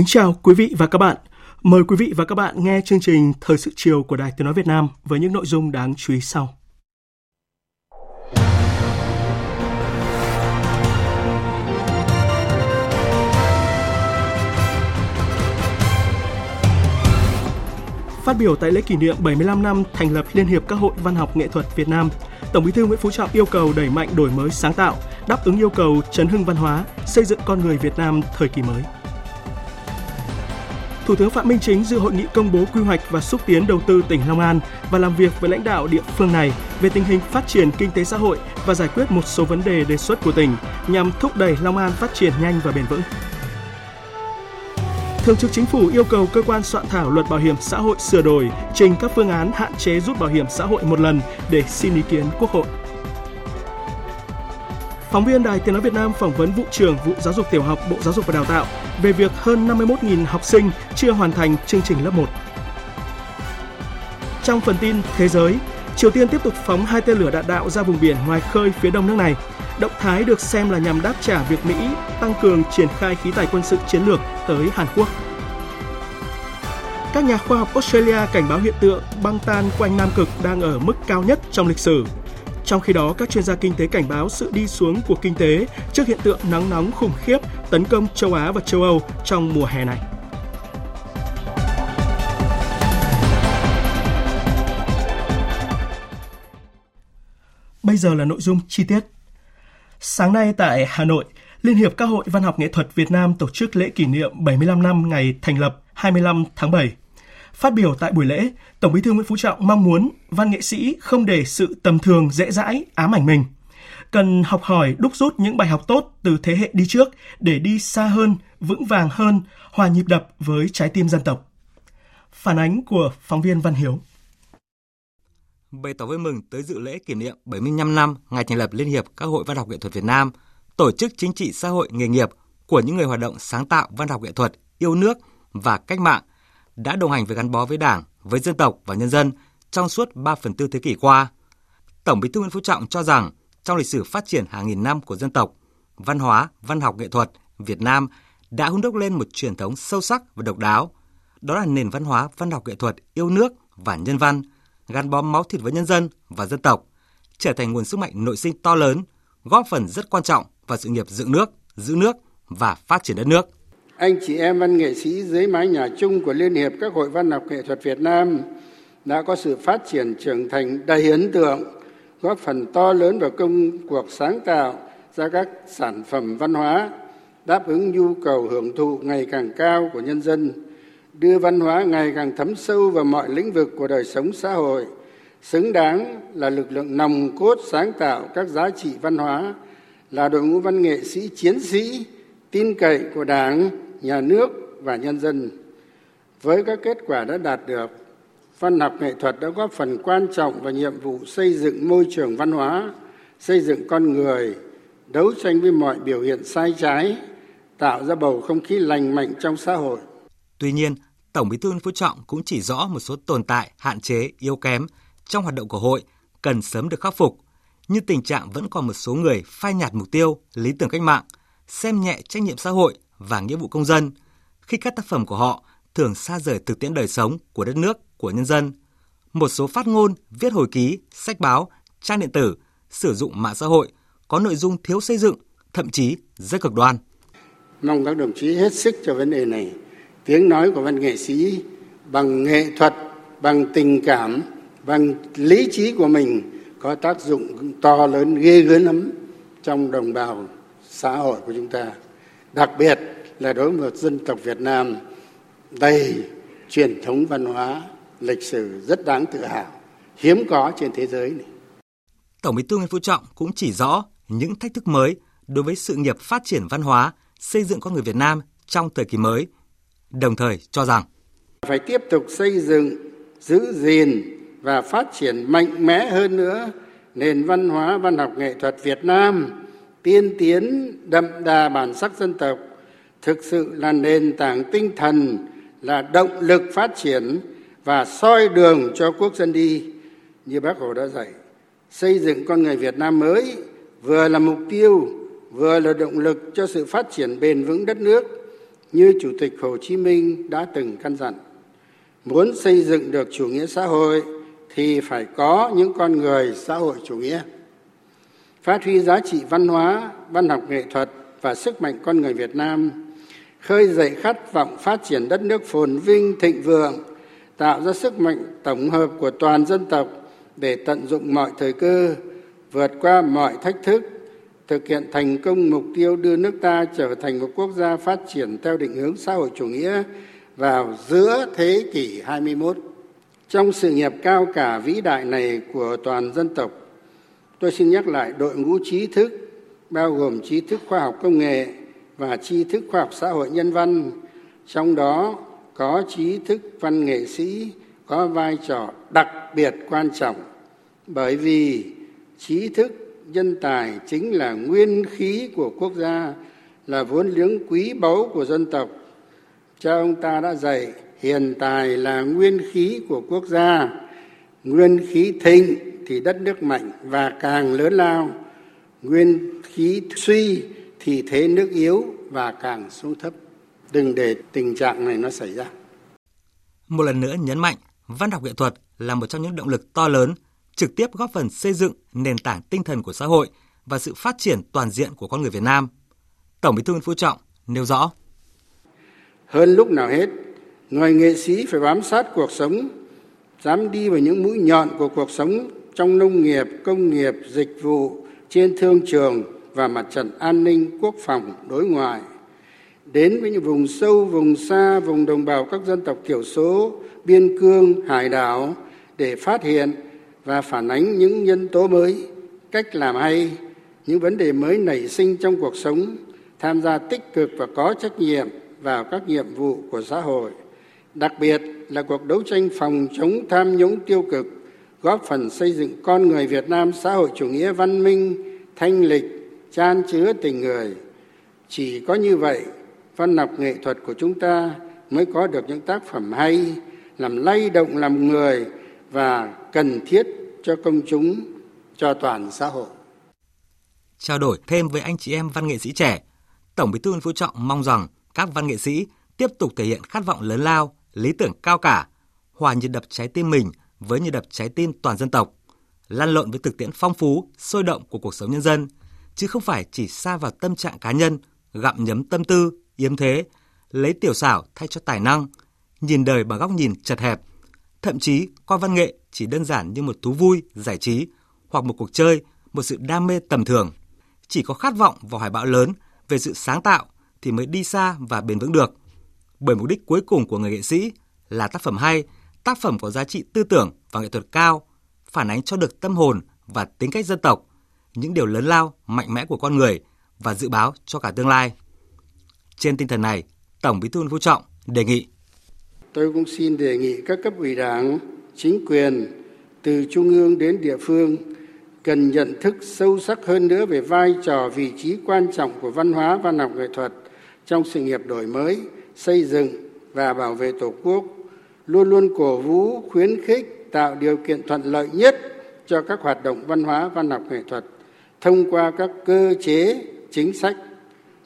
Kính chào quý vị và các bạn. Mời quý vị và các bạn nghe chương trình Thời sự chiều của Đài Tiếng Nói Việt Nam với những nội dung đáng chú ý sau. Phát biểu tại lễ kỷ niệm 75 năm thành lập Liên hiệp các hội văn học nghệ thuật Việt Nam, Tổng Bí thư Nguyễn Phú Trọng yêu cầu đẩy mạnh đổi mới sáng tạo, đáp ứng yêu cầu chấn hưng văn hóa, xây dựng con người Việt Nam thời kỳ mới. Thủ tướng Phạm Minh Chính dự hội nghị công bố quy hoạch và xúc tiến đầu tư tỉnh Long An và làm việc với lãnh đạo địa phương này về tình hình phát triển kinh tế xã hội và giải quyết một số vấn đề đề xuất của tỉnh nhằm thúc đẩy Long An phát triển nhanh và bền vững. Thường trực Chính phủ yêu cầu cơ quan soạn thảo luật bảo hiểm xã hội sửa đổi, trình các phương án hạn chế rút bảo hiểm xã hội một lần để xin ý kiến Quốc hội. Phóng viên Đài Tiếng Nói Việt Nam phỏng vấn vụ trưởng vụ giáo dục tiểu học Bộ Giáo dục và Đào tạo về việc hơn 51.000 học sinh chưa hoàn thành chương trình lớp 1. Trong phần tin thế giới, Triều Tiên tiếp tục phóng hai tên lửa đạn đạo ra vùng biển ngoài khơi phía đông nước này. Động thái được xem là nhằm đáp trả việc Mỹ tăng cường triển khai khí tài quân sự chiến lược tới Hàn Quốc. Các nhà khoa học Australia cảnh báo hiện tượng băng tan quanh Nam Cực đang ở mức cao nhất trong lịch sử. Trong khi đó, các chuyên gia kinh tế cảnh báo sự đi xuống của kinh tế trước hiện tượng nắng nóng khủng khiếp tấn công châu Á và châu Âu trong mùa hè này. Bây giờ là nội dung chi tiết. Sáng nay tại Hà Nội, Liên hiệp các hội văn học nghệ thuật Việt Nam tổ chức lễ kỷ niệm 75 năm ngày thành lập 25 tháng 7. Phát biểu tại buổi lễ, Tổng Bí thư Nguyễn Phú Trọng mong muốn văn nghệ sĩ không để sự tầm thường dễ dãi ám ảnh mình, cần học hỏi đúc rút những bài học tốt từ thế hệ đi trước để đi xa hơn, vững vàng hơn, hòa nhịp đập với trái tim dân tộc. Phản ánh của phóng viên Văn Hiếu. Bày tỏ vui mừng tới dự lễ kỷ niệm 75 năm ngày thành lập Liên hiệp các hội văn học nghệ thuật Việt Nam, tổ chức chính trị xã hội nghề nghiệp của những người hoạt động sáng tạo văn học nghệ thuật, yêu nước và cách mạng đã đồng hành với gắn bó với Đảng, với dân tộc và nhân dân trong suốt 3 phần tư thế kỷ qua. Tổng Bí thư Nguyễn Phú Trọng cho rằng trong lịch sử phát triển hàng nghìn năm của dân tộc, văn hóa, văn học nghệ thuật Việt Nam đã hun đúc lên một truyền thống sâu sắc và độc đáo. Đó là nền văn hóa văn học nghệ thuật yêu nước và nhân văn, gắn bó máu thịt với nhân dân và dân tộc, trở thành nguồn sức mạnh nội sinh to lớn, góp phần rất quan trọng vào sự nghiệp dựng nước, giữ nước và phát triển đất nước anh chị em văn nghệ sĩ dưới mái nhà chung của Liên hiệp các hội văn học nghệ thuật Việt Nam đã có sự phát triển trưởng thành đầy ấn tượng, góp phần to lớn vào công cuộc sáng tạo ra các sản phẩm văn hóa, đáp ứng nhu cầu hưởng thụ ngày càng cao của nhân dân, đưa văn hóa ngày càng thấm sâu vào mọi lĩnh vực của đời sống xã hội, xứng đáng là lực lượng nòng cốt sáng tạo các giá trị văn hóa, là đội ngũ văn nghệ sĩ chiến sĩ tin cậy của Đảng, nhà nước và nhân dân. Với các kết quả đã đạt được, văn học nghệ thuật đã góp phần quan trọng vào nhiệm vụ xây dựng môi trường văn hóa, xây dựng con người, đấu tranh với mọi biểu hiện sai trái, tạo ra bầu không khí lành mạnh trong xã hội. Tuy nhiên, tổng bí thư nguyễn phú trọng cũng chỉ rõ một số tồn tại, hạn chế, yếu kém trong hoạt động của hội cần sớm được khắc phục. Như tình trạng vẫn còn một số người phai nhạt mục tiêu, lý tưởng cách mạng, xem nhẹ trách nhiệm xã hội và nghĩa vụ công dân khi các tác phẩm của họ thường xa rời thực tiễn đời sống của đất nước, của nhân dân. Một số phát ngôn, viết hồi ký, sách báo, trang điện tử, sử dụng mạng xã hội có nội dung thiếu xây dựng, thậm chí rất cực đoan. Mong các đồng chí hết sức cho vấn đề này. Tiếng nói của văn nghệ sĩ bằng nghệ thuật, bằng tình cảm, bằng lý trí của mình có tác dụng to lớn ghê gớm lắm trong đồng bào xã hội của chúng ta đặc biệt là đối với một dân tộc Việt Nam đầy truyền thống văn hóa lịch sử rất đáng tự hào hiếm có trên thế giới này. Tổng Bí thư Nguyễn Phú Trọng cũng chỉ rõ những thách thức mới đối với sự nghiệp phát triển văn hóa, xây dựng con người Việt Nam trong thời kỳ mới, đồng thời cho rằng phải tiếp tục xây dựng, giữ gìn và phát triển mạnh mẽ hơn nữa nền văn hóa văn học nghệ thuật Việt Nam tiên tiến đậm đà bản sắc dân tộc, thực sự là nền tảng tinh thần, là động lực phát triển và soi đường cho quốc dân đi. Như bác hồ đã dạy, xây dựng con người việt nam mới vừa là mục tiêu, vừa là động lực cho sự phát triển bền vững đất nước, như chủ tịch hồ chí minh đã từng căn dặn. Muốn xây dựng được chủ nghĩa xã hội thì phải có những con người xã hội chủ nghĩa phát huy giá trị văn hóa văn học nghệ thuật và sức mạnh con người việt nam khơi dậy khát vọng phát triển đất nước phồn vinh thịnh vượng tạo ra sức mạnh tổng hợp của toàn dân tộc để tận dụng mọi thời cơ vượt qua mọi thách thức thực hiện thành công mục tiêu đưa nước ta trở thành một quốc gia phát triển theo định hướng xã hội chủ nghĩa vào giữa thế kỷ 21. Trong sự nghiệp cao cả vĩ đại này của toàn dân tộc, tôi xin nhắc lại đội ngũ trí thức bao gồm trí thức khoa học công nghệ và trí thức khoa học xã hội nhân văn, trong đó có trí thức văn nghệ sĩ có vai trò đặc biệt quan trọng bởi vì trí thức nhân tài chính là nguyên khí của quốc gia là vốn liếng quý báu của dân tộc. Cha ông ta đã dạy hiền tài là nguyên khí của quốc gia nguyên khí thịnh thì đất nước mạnh và càng lớn lao. Nguyên khí suy thì thế nước yếu và càng xuống thấp. Đừng để tình trạng này nó xảy ra. Một lần nữa nhấn mạnh văn học nghệ thuật là một trong những động lực to lớn trực tiếp góp phần xây dựng nền tảng tinh thần của xã hội và sự phát triển toàn diện của con người Việt Nam. Tổng Bí thư Nguyễn Phú Trọng nêu rõ: Hơn lúc nào hết, người nghệ sĩ phải bám sát cuộc sống, dám đi vào những mũi nhọn của cuộc sống trong nông nghiệp, công nghiệp, dịch vụ, trên thương trường và mặt trận an ninh, quốc phòng, đối ngoại. Đến với những vùng sâu, vùng xa, vùng đồng bào các dân tộc thiểu số, biên cương, hải đảo để phát hiện và phản ánh những nhân tố mới cách làm hay những vấn đề mới nảy sinh trong cuộc sống tham gia tích cực và có trách nhiệm vào các nhiệm vụ của xã hội đặc biệt là cuộc đấu tranh phòng chống tham nhũng tiêu cực góp phần xây dựng con người việt nam xã hội chủ nghĩa văn minh thanh lịch chan chứa tình người chỉ có như vậy văn học nghệ thuật của chúng ta mới có được những tác phẩm hay làm lay động lòng người và cần thiết cho công chúng, cho toàn xã hội. Trao đổi thêm với anh chị em văn nghệ sĩ trẻ, Tổng Bí thư Nguyễn Phú Trọng mong rằng các văn nghệ sĩ tiếp tục thể hiện khát vọng lớn lao, lý tưởng cao cả, hòa nhịp đập trái tim mình với nhịp đập trái tim toàn dân tộc, lăn lộn với thực tiễn phong phú, sôi động của cuộc sống nhân dân, chứ không phải chỉ xa vào tâm trạng cá nhân, gặm nhấm tâm tư, yếm thế, lấy tiểu xảo thay cho tài năng, nhìn đời bằng góc nhìn chật hẹp, thậm chí coi văn nghệ chỉ đơn giản như một thú vui, giải trí hoặc một cuộc chơi, một sự đam mê tầm thường. Chỉ có khát vọng và hoài bão lớn về sự sáng tạo thì mới đi xa và bền vững được. Bởi mục đích cuối cùng của người nghệ sĩ là tác phẩm hay, tác phẩm có giá trị tư tưởng và nghệ thuật cao, phản ánh cho được tâm hồn và tính cách dân tộc, những điều lớn lao, mạnh mẽ của con người và dự báo cho cả tương lai. Trên tinh thần này, Tổng Bí thư Nguyễn Phú Trọng đề nghị tôi cũng xin đề nghị các cấp ủy đảng chính quyền từ trung ương đến địa phương cần nhận thức sâu sắc hơn nữa về vai trò vị trí quan trọng của văn hóa văn học nghệ thuật trong sự nghiệp đổi mới xây dựng và bảo vệ tổ quốc luôn luôn cổ vũ, khuyến khích, tạo điều kiện thuận lợi nhất cho các hoạt động văn hóa, văn học, nghệ thuật thông qua các cơ chế, chính sách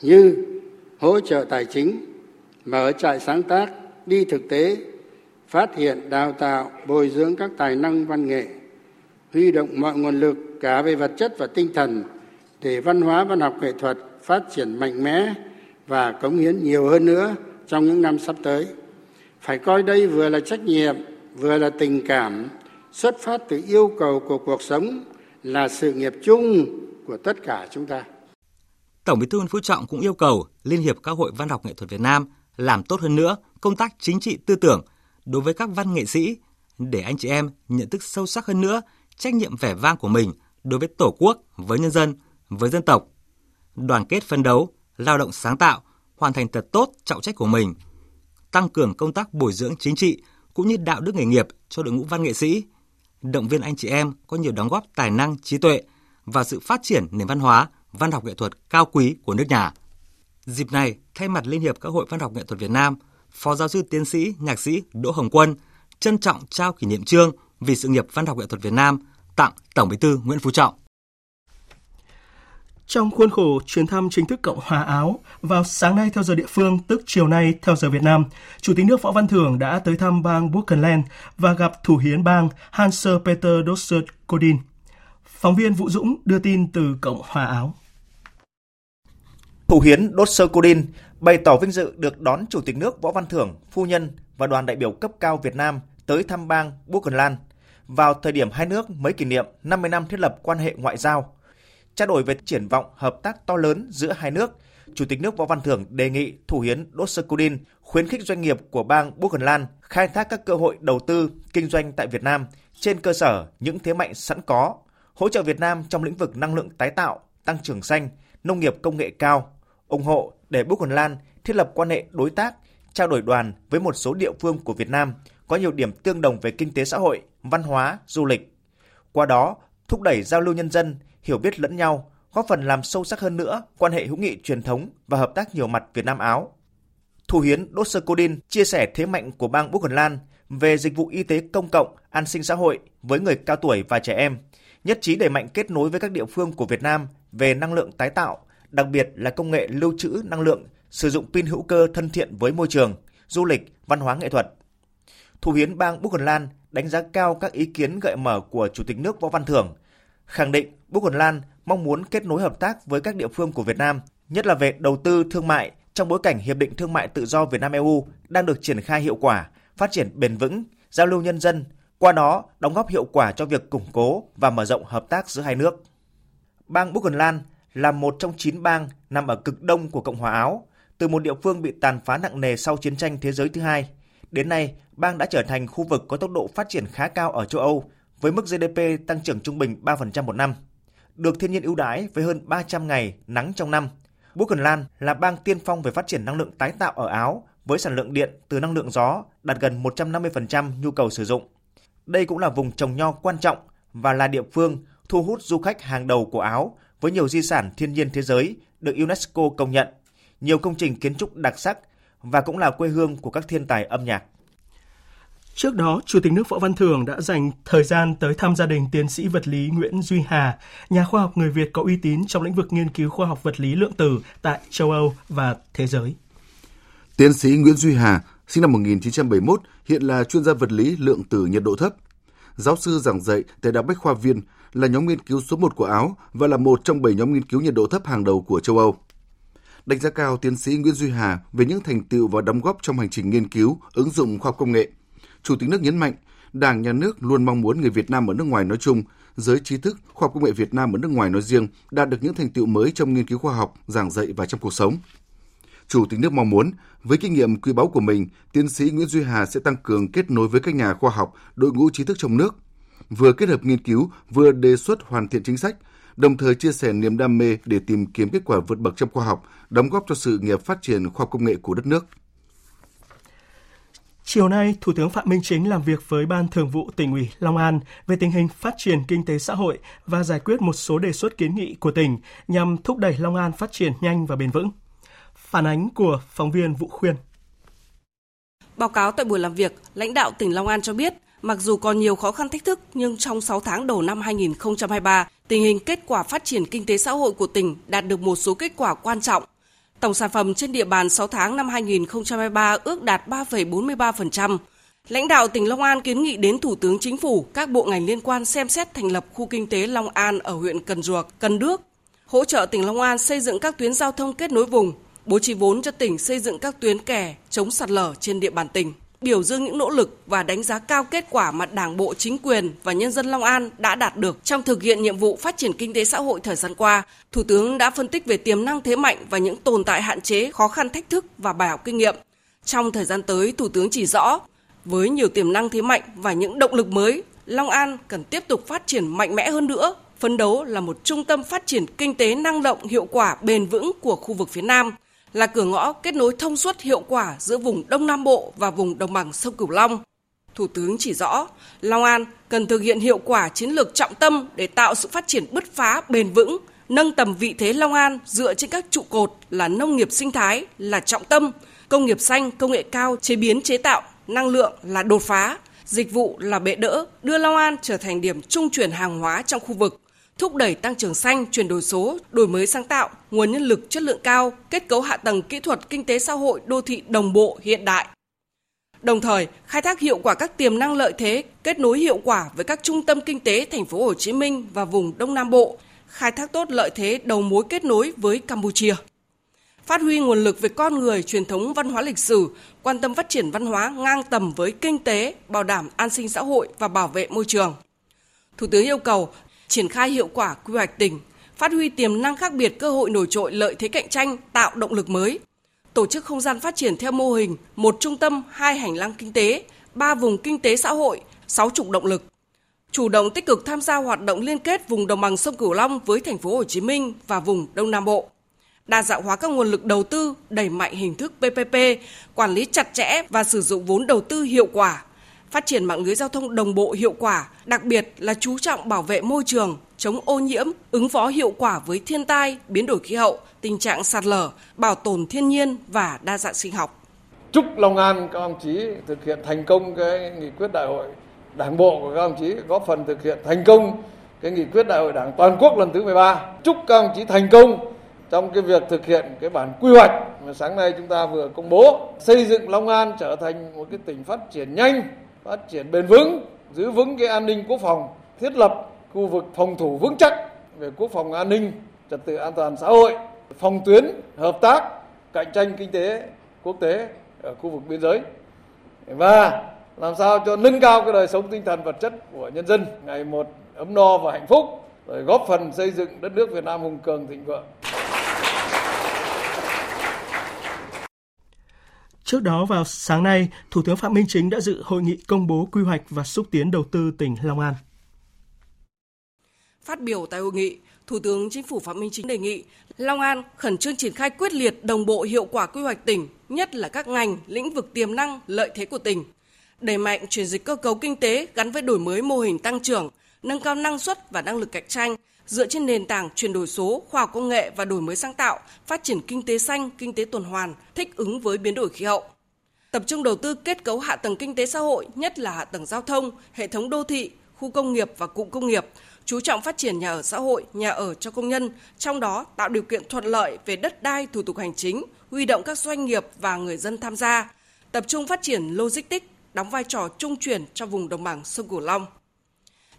như hỗ trợ tài chính, mở trại sáng tác, đi thực tế, phát hiện, đào tạo, bồi dưỡng các tài năng văn nghệ, huy động mọi nguồn lực cả về vật chất và tinh thần để văn hóa, văn học, nghệ thuật phát triển mạnh mẽ và cống hiến nhiều hơn nữa trong những năm sắp tới phải coi đây vừa là trách nhiệm vừa là tình cảm. Xuất phát từ yêu cầu của cuộc sống là sự nghiệp chung của tất cả chúng ta. Tổng Bí thư Nguyễn Phú Trọng cũng yêu cầu Liên hiệp các hội văn học nghệ thuật Việt Nam làm tốt hơn nữa công tác chính trị tư tưởng đối với các văn nghệ sĩ để anh chị em nhận thức sâu sắc hơn nữa trách nhiệm vẻ vang của mình đối với Tổ quốc, với nhân dân, với dân tộc. Đoàn kết phấn đấu, lao động sáng tạo, hoàn thành thật tốt trọng trách của mình, tăng cường công tác bồi dưỡng chính trị cũng như đạo đức nghề nghiệp cho đội ngũ văn nghệ sĩ, động viên anh chị em có nhiều đóng góp tài năng, trí tuệ và sự phát triển nền văn hóa, văn học nghệ thuật cao quý của nước nhà. Dịp này, thay mặt Liên hiệp các hội văn học nghệ thuật Việt Nam, Phó giáo sư tiến sĩ, nhạc sĩ Đỗ Hồng Quân trân trọng trao kỷ niệm trương vì sự nghiệp văn học nghệ thuật Việt Nam tặng Tổng Bí thư Nguyễn Phú Trọng. Trong khuôn khổ chuyến thăm chính thức Cộng hòa Áo, vào sáng nay theo giờ địa phương, tức chiều nay theo giờ Việt Nam, Chủ tịch nước Võ Văn Thưởng đã tới thăm bang Burgenland và gặp thủ hiến bang Hans-Peter Dosser-Kodin. Phóng viên Vũ Dũng đưa tin từ Cộng hòa Áo. Thủ hiến Dosser-Kodin bày tỏ vinh dự được đón Chủ tịch nước Võ Văn Thưởng, phu nhân và đoàn đại biểu cấp cao Việt Nam tới thăm bang Burgenland vào thời điểm hai nước mới kỷ niệm 50 năm thiết lập quan hệ ngoại giao. Trao đổi về triển vọng hợp tác to lớn giữa hai nước, Chủ tịch nước Võ Văn Thưởng đề nghị thủ hiến Dosakudin khuyến khích doanh nghiệp của bang Burgenland khai thác các cơ hội đầu tư, kinh doanh tại Việt Nam trên cơ sở những thế mạnh sẵn có, hỗ trợ Việt Nam trong lĩnh vực năng lượng tái tạo, tăng trưởng xanh, nông nghiệp công nghệ cao, ủng hộ để Burgenland thiết lập quan hệ đối tác, trao đổi đoàn với một số địa phương của Việt Nam có nhiều điểm tương đồng về kinh tế xã hội, văn hóa, du lịch. Qua đó, thúc đẩy giao lưu nhân dân, hiểu biết lẫn nhau, góp phần làm sâu sắc hơn nữa quan hệ hữu nghị truyền thống và hợp tác nhiều mặt Việt Nam Áo. Thủ hiến Dosser Kodin chia sẻ thế mạnh của bang Burgenland về dịch vụ y tế công cộng, an sinh xã hội với người cao tuổi và trẻ em, nhất trí đẩy mạnh kết nối với các địa phương của Việt Nam về năng lượng tái tạo, đặc biệt là công nghệ lưu trữ năng lượng, sử dụng pin hữu cơ thân thiện với môi trường, du lịch, văn hóa nghệ thuật. Thủ hiến bang Burgenland đánh giá cao các ý kiến gợi mở của Chủ tịch nước Võ Văn Thưởng, khẳng định Burgenland mong muốn kết nối hợp tác với các địa phương của Việt Nam, nhất là về đầu tư thương mại trong bối cảnh Hiệp định Thương mại Tự do Việt Nam EU đang được triển khai hiệu quả, phát triển bền vững, giao lưu nhân dân, qua đó đóng góp hiệu quả cho việc củng cố và mở rộng hợp tác giữa hai nước. Bang Burgenland là một trong 9 bang nằm ở cực đông của Cộng hòa Áo, từ một địa phương bị tàn phá nặng nề sau chiến tranh thế giới thứ hai. Đến nay, bang đã trở thành khu vực có tốc độ phát triển khá cao ở châu Âu, với mức GDP tăng trưởng trung bình 3% một năm. Được thiên nhiên ưu đãi với hơn 300 ngày nắng trong năm, Burgenland là bang tiên phong về phát triển năng lượng tái tạo ở Áo với sản lượng điện từ năng lượng gió đạt gần 150% nhu cầu sử dụng. Đây cũng là vùng trồng nho quan trọng và là địa phương thu hút du khách hàng đầu của Áo với nhiều di sản thiên nhiên thế giới được UNESCO công nhận, nhiều công trình kiến trúc đặc sắc và cũng là quê hương của các thiên tài âm nhạc. Trước đó, Chủ tịch nước Võ Văn Thưởng đã dành thời gian tới thăm gia đình tiến sĩ vật lý Nguyễn Duy Hà, nhà khoa học người Việt có uy tín trong lĩnh vực nghiên cứu khoa học vật lý lượng tử tại châu Âu và thế giới. Tiến sĩ Nguyễn Duy Hà, sinh năm 1971, hiện là chuyên gia vật lý lượng tử nhiệt độ thấp. Giáo sư giảng dạy tại Đại Bách Khoa Viên là nhóm nghiên cứu số 1 của Áo và là một trong 7 nhóm nghiên cứu nhiệt độ thấp hàng đầu của châu Âu. Đánh giá cao tiến sĩ Nguyễn Duy Hà về những thành tựu và đóng góp trong hành trình nghiên cứu, ứng dụng khoa học công nghệ – Chủ tịch nước nhấn mạnh, Đảng, Nhà nước luôn mong muốn người Việt Nam ở nước ngoài nói chung, giới trí thức, khoa học công nghệ Việt Nam ở nước ngoài nói riêng đạt được những thành tựu mới trong nghiên cứu khoa học, giảng dạy và trong cuộc sống. Chủ tịch nước mong muốn, với kinh nghiệm quý báu của mình, tiến sĩ Nguyễn Duy Hà sẽ tăng cường kết nối với các nhà khoa học, đội ngũ trí thức trong nước, vừa kết hợp nghiên cứu, vừa đề xuất hoàn thiện chính sách, đồng thời chia sẻ niềm đam mê để tìm kiếm kết quả vượt bậc trong khoa học, đóng góp cho sự nghiệp phát triển khoa học công nghệ của đất nước. Chiều nay, Thủ tướng Phạm Minh Chính làm việc với Ban Thường vụ tỉnh ủy Long An về tình hình phát triển kinh tế xã hội và giải quyết một số đề xuất kiến nghị của tỉnh nhằm thúc đẩy Long An phát triển nhanh và bền vững. Phản ánh của phóng viên Vũ Khuyên. Báo cáo tại buổi làm việc, lãnh đạo tỉnh Long An cho biết, mặc dù còn nhiều khó khăn thách thức nhưng trong 6 tháng đầu năm 2023, tình hình kết quả phát triển kinh tế xã hội của tỉnh đạt được một số kết quả quan trọng Tổng sản phẩm trên địa bàn 6 tháng năm 2023 ước đạt 3,43%. Lãnh đạo tỉnh Long An kiến nghị đến Thủ tướng Chính phủ, các bộ ngành liên quan xem xét thành lập khu kinh tế Long An ở huyện Cần Duộc, Cần Đước, hỗ trợ tỉnh Long An xây dựng các tuyến giao thông kết nối vùng, bố trí vốn cho tỉnh xây dựng các tuyến kè chống sạt lở trên địa bàn tỉnh biểu dương những nỗ lực và đánh giá cao kết quả mà Đảng bộ, chính quyền và nhân dân Long An đã đạt được trong thực hiện nhiệm vụ phát triển kinh tế xã hội thời gian qua. Thủ tướng đã phân tích về tiềm năng thế mạnh và những tồn tại hạn chế, khó khăn thách thức và bài học kinh nghiệm. Trong thời gian tới, Thủ tướng chỉ rõ, với nhiều tiềm năng thế mạnh và những động lực mới, Long An cần tiếp tục phát triển mạnh mẽ hơn nữa, phấn đấu là một trung tâm phát triển kinh tế năng động, hiệu quả, bền vững của khu vực phía Nam – là cửa ngõ kết nối thông suốt hiệu quả giữa vùng Đông Nam Bộ và vùng đồng bằng sông Cửu Long. Thủ tướng chỉ rõ, Long An cần thực hiện hiệu quả chiến lược trọng tâm để tạo sự phát triển bứt phá bền vững, nâng tầm vị thế Long An dựa trên các trụ cột là nông nghiệp sinh thái là trọng tâm, công nghiệp xanh, công nghệ cao, chế biến chế tạo, năng lượng là đột phá, dịch vụ là bệ đỡ, đưa Long An trở thành điểm trung chuyển hàng hóa trong khu vực thúc đẩy tăng trưởng xanh, chuyển đổi số, đổi mới sáng tạo, nguồn nhân lực chất lượng cao, kết cấu hạ tầng kỹ thuật kinh tế xã hội đô thị đồng bộ hiện đại. Đồng thời, khai thác hiệu quả các tiềm năng lợi thế, kết nối hiệu quả với các trung tâm kinh tế thành phố Hồ Chí Minh và vùng Đông Nam Bộ, khai thác tốt lợi thế đầu mối kết nối với Campuchia. Phát huy nguồn lực về con người, truyền thống văn hóa lịch sử, quan tâm phát triển văn hóa ngang tầm với kinh tế, bảo đảm an sinh xã hội và bảo vệ môi trường. Thủ tướng yêu cầu triển khai hiệu quả quy hoạch tỉnh, phát huy tiềm năng khác biệt cơ hội nổi trội lợi thế cạnh tranh, tạo động lực mới. Tổ chức không gian phát triển theo mô hình một trung tâm, hai hành lang kinh tế, ba vùng kinh tế xã hội, sáu trục động lực. Chủ động tích cực tham gia hoạt động liên kết vùng đồng bằng sông Cửu Long với thành phố Hồ Chí Minh và vùng Đông Nam Bộ. Đa dạng hóa các nguồn lực đầu tư, đẩy mạnh hình thức PPP, quản lý chặt chẽ và sử dụng vốn đầu tư hiệu quả, phát triển mạng lưới giao thông đồng bộ hiệu quả, đặc biệt là chú trọng bảo vệ môi trường, chống ô nhiễm, ứng phó hiệu quả với thiên tai, biến đổi khí hậu, tình trạng sạt lở, bảo tồn thiên nhiên và đa dạng sinh học. Chúc Long An các ông chí thực hiện thành công cái nghị quyết đại hội đảng bộ của các ông chí góp phần thực hiện thành công cái nghị quyết đại hội đảng toàn quốc lần thứ 13. Chúc các ông chí thành công trong cái việc thực hiện cái bản quy hoạch mà sáng nay chúng ta vừa công bố xây dựng Long An trở thành một cái tỉnh phát triển nhanh phát triển bền vững, giữ vững cái an ninh quốc phòng, thiết lập khu vực phòng thủ vững chắc về quốc phòng an ninh, trật tự an toàn xã hội, phòng tuyến, hợp tác, cạnh tranh kinh tế quốc tế ở khu vực biên giới và làm sao cho nâng cao cái đời sống tinh thần vật chất của nhân dân ngày một ấm no và hạnh phúc rồi góp phần xây dựng đất nước Việt Nam hùng cường thịnh vượng. Trước đó vào sáng nay, Thủ tướng Phạm Minh Chính đã dự hội nghị công bố quy hoạch và xúc tiến đầu tư tỉnh Long An. Phát biểu tại hội nghị, Thủ tướng Chính phủ Phạm Minh Chính đề nghị Long An khẩn trương triển khai quyết liệt đồng bộ hiệu quả quy hoạch tỉnh, nhất là các ngành, lĩnh vực tiềm năng, lợi thế của tỉnh. Đẩy mạnh chuyển dịch cơ cấu kinh tế gắn với đổi mới mô hình tăng trưởng, nâng cao năng suất và năng lực cạnh tranh, dựa trên nền tảng chuyển đổi số, khoa học công nghệ và đổi mới sáng tạo, phát triển kinh tế xanh, kinh tế tuần hoàn, thích ứng với biến đổi khí hậu. Tập trung đầu tư kết cấu hạ tầng kinh tế xã hội, nhất là hạ tầng giao thông, hệ thống đô thị, khu công nghiệp và cụm công nghiệp, chú trọng phát triển nhà ở xã hội, nhà ở cho công nhân, trong đó tạo điều kiện thuận lợi về đất đai, thủ tục hành chính, huy động các doanh nghiệp và người dân tham gia, tập trung phát triển logistics, đóng vai trò trung chuyển cho vùng đồng bằng sông Cửu Long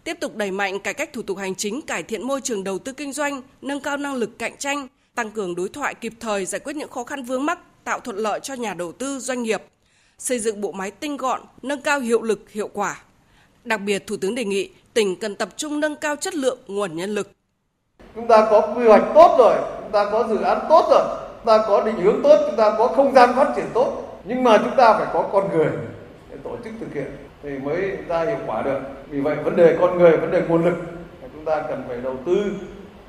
tiếp tục đẩy mạnh cải cách thủ tục hành chính, cải thiện môi trường đầu tư kinh doanh, nâng cao năng lực cạnh tranh, tăng cường đối thoại kịp thời giải quyết những khó khăn vướng mắc, tạo thuận lợi cho nhà đầu tư, doanh nghiệp, xây dựng bộ máy tinh gọn, nâng cao hiệu lực, hiệu quả. Đặc biệt, Thủ tướng đề nghị tỉnh cần tập trung nâng cao chất lượng nguồn nhân lực. Chúng ta có quy hoạch tốt rồi, chúng ta có dự án tốt rồi, chúng ta có định hướng tốt, chúng ta có không gian phát triển tốt, nhưng mà chúng ta phải có con người để tổ chức thực hiện thì mới ra hiệu quả được. Vì vậy vấn đề con người, vấn đề nguồn lực chúng ta cần phải đầu tư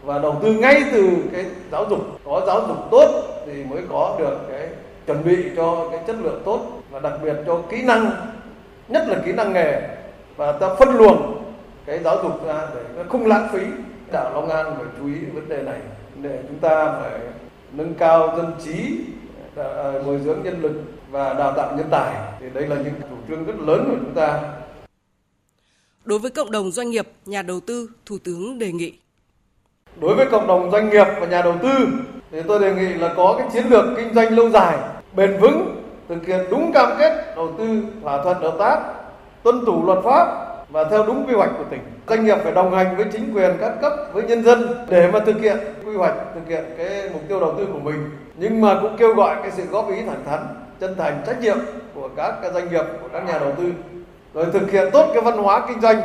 và đầu tư ngay từ cái giáo dục. Có giáo dục tốt thì mới có được cái chuẩn bị cho cái chất lượng tốt và đặc biệt cho kỹ năng, nhất là kỹ năng nghề. Và ta phân luồng cái giáo dục ra để không lãng phí. Đảo Long An phải chú ý vấn đề này. Để chúng ta phải nâng cao dân trí à, bồi dưỡng nhân lực và đào tạo nhân tài thì đây là những chủ trương rất lớn của chúng ta. Đối với cộng đồng doanh nghiệp, nhà đầu tư, Thủ tướng đề nghị. Đối với cộng đồng doanh nghiệp và nhà đầu tư thì tôi đề nghị là có cái chiến lược kinh doanh lâu dài, bền vững, thực hiện đúng cam kết đầu tư thỏa thuận hợp tác, tuân thủ luật pháp và theo đúng quy hoạch của tỉnh. Doanh nghiệp phải đồng hành với chính quyền các cấp, với nhân dân để mà thực hiện quy hoạch, thực hiện cái mục tiêu đầu tư của mình. Nhưng mà cũng kêu gọi cái sự góp ý thẳng thắn chân thành trách nhiệm của các doanh nghiệp của các nhà đầu tư rồi thực hiện tốt cái văn hóa kinh doanh.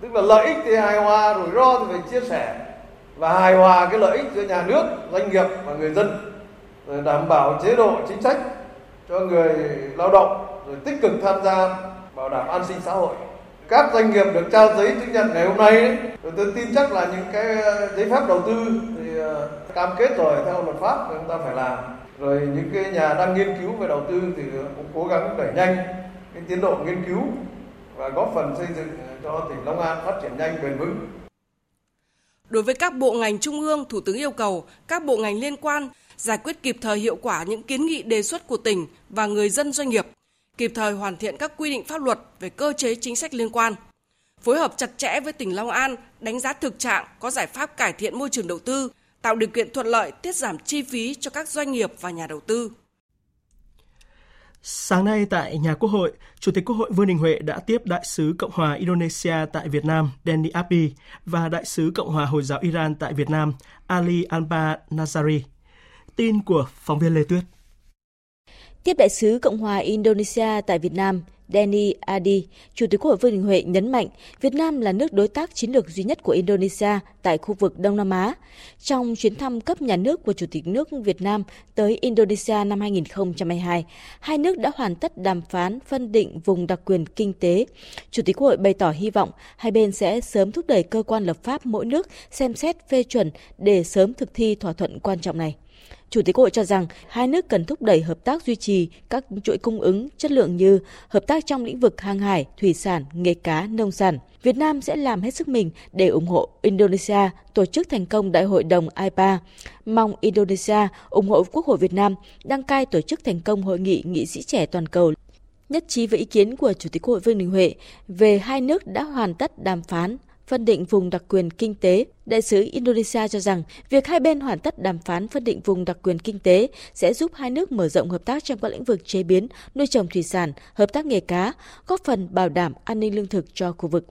Tức là lợi ích thì hài hòa rủi ro thì phải chia sẻ và hài hòa cái lợi ích giữa nhà nước doanh nghiệp và người dân. Rồi đảm bảo chế độ chính sách cho người lao động rồi tích cực tham gia bảo đảm an sinh xã hội. Các doanh nghiệp được trao giấy chứng nhận ngày hôm nay ấy, rồi tôi tin chắc là những cái giấy phép đầu tư thì ờ, cam kết rồi theo luật pháp thì chúng ta phải làm rồi những cái nhà đang nghiên cứu về đầu tư thì cũng cố gắng đẩy nhanh cái tiến độ nghiên cứu và góp phần xây dựng cho tỉnh Long An phát triển nhanh bền vững. Đối với các bộ ngành trung ương, Thủ tướng yêu cầu các bộ ngành liên quan giải quyết kịp thời hiệu quả những kiến nghị đề xuất của tỉnh và người dân doanh nghiệp, kịp thời hoàn thiện các quy định pháp luật về cơ chế chính sách liên quan, phối hợp chặt chẽ với tỉnh Long An, đánh giá thực trạng, có giải pháp cải thiện môi trường đầu tư, tạo điều kiện thuận lợi tiết giảm chi phí cho các doanh nghiệp và nhà đầu tư. Sáng nay tại nhà Quốc hội, Chủ tịch Quốc hội Vương Đình Huệ đã tiếp Đại sứ Cộng hòa Indonesia tại Việt Nam Denny Abdi và Đại sứ Cộng hòa Hồi giáo Iran tại Việt Nam Ali Alba Nazari. Tin của phóng viên Lê Tuyết. Tiếp đại sứ Cộng hòa Indonesia tại Việt Nam, Danny Adi, Chủ tịch Quốc hội Vương Đình Huệ nhấn mạnh Việt Nam là nước đối tác chiến lược duy nhất của Indonesia tại khu vực Đông Nam Á. Trong chuyến thăm cấp nhà nước của Chủ tịch nước Việt Nam tới Indonesia năm 2022, hai nước đã hoàn tất đàm phán phân định vùng đặc quyền kinh tế. Chủ tịch Quốc hội bày tỏ hy vọng hai bên sẽ sớm thúc đẩy cơ quan lập pháp mỗi nước xem xét phê chuẩn để sớm thực thi thỏa thuận quan trọng này. Chủ tịch Quốc hội cho rằng hai nước cần thúc đẩy hợp tác duy trì các chuỗi cung ứng chất lượng như hợp tác trong lĩnh vực hàng hải, thủy sản, nghề cá, nông sản. Việt Nam sẽ làm hết sức mình để ủng hộ Indonesia tổ chức thành công Đại hội đồng IPA. Mong Indonesia ủng hộ Quốc hội Việt Nam đăng cai tổ chức thành công Hội nghị nghị sĩ trẻ toàn cầu nhất trí với ý kiến của Chủ tịch Quốc hội Vương Đình Huệ về hai nước đã hoàn tất đàm phán phân định vùng đặc quyền kinh tế, đại sứ Indonesia cho rằng việc hai bên hoàn tất đàm phán phân định vùng đặc quyền kinh tế sẽ giúp hai nước mở rộng hợp tác trong các lĩnh vực chế biến, nuôi trồng thủy sản, hợp tác nghề cá, góp phần bảo đảm an ninh lương thực cho khu vực.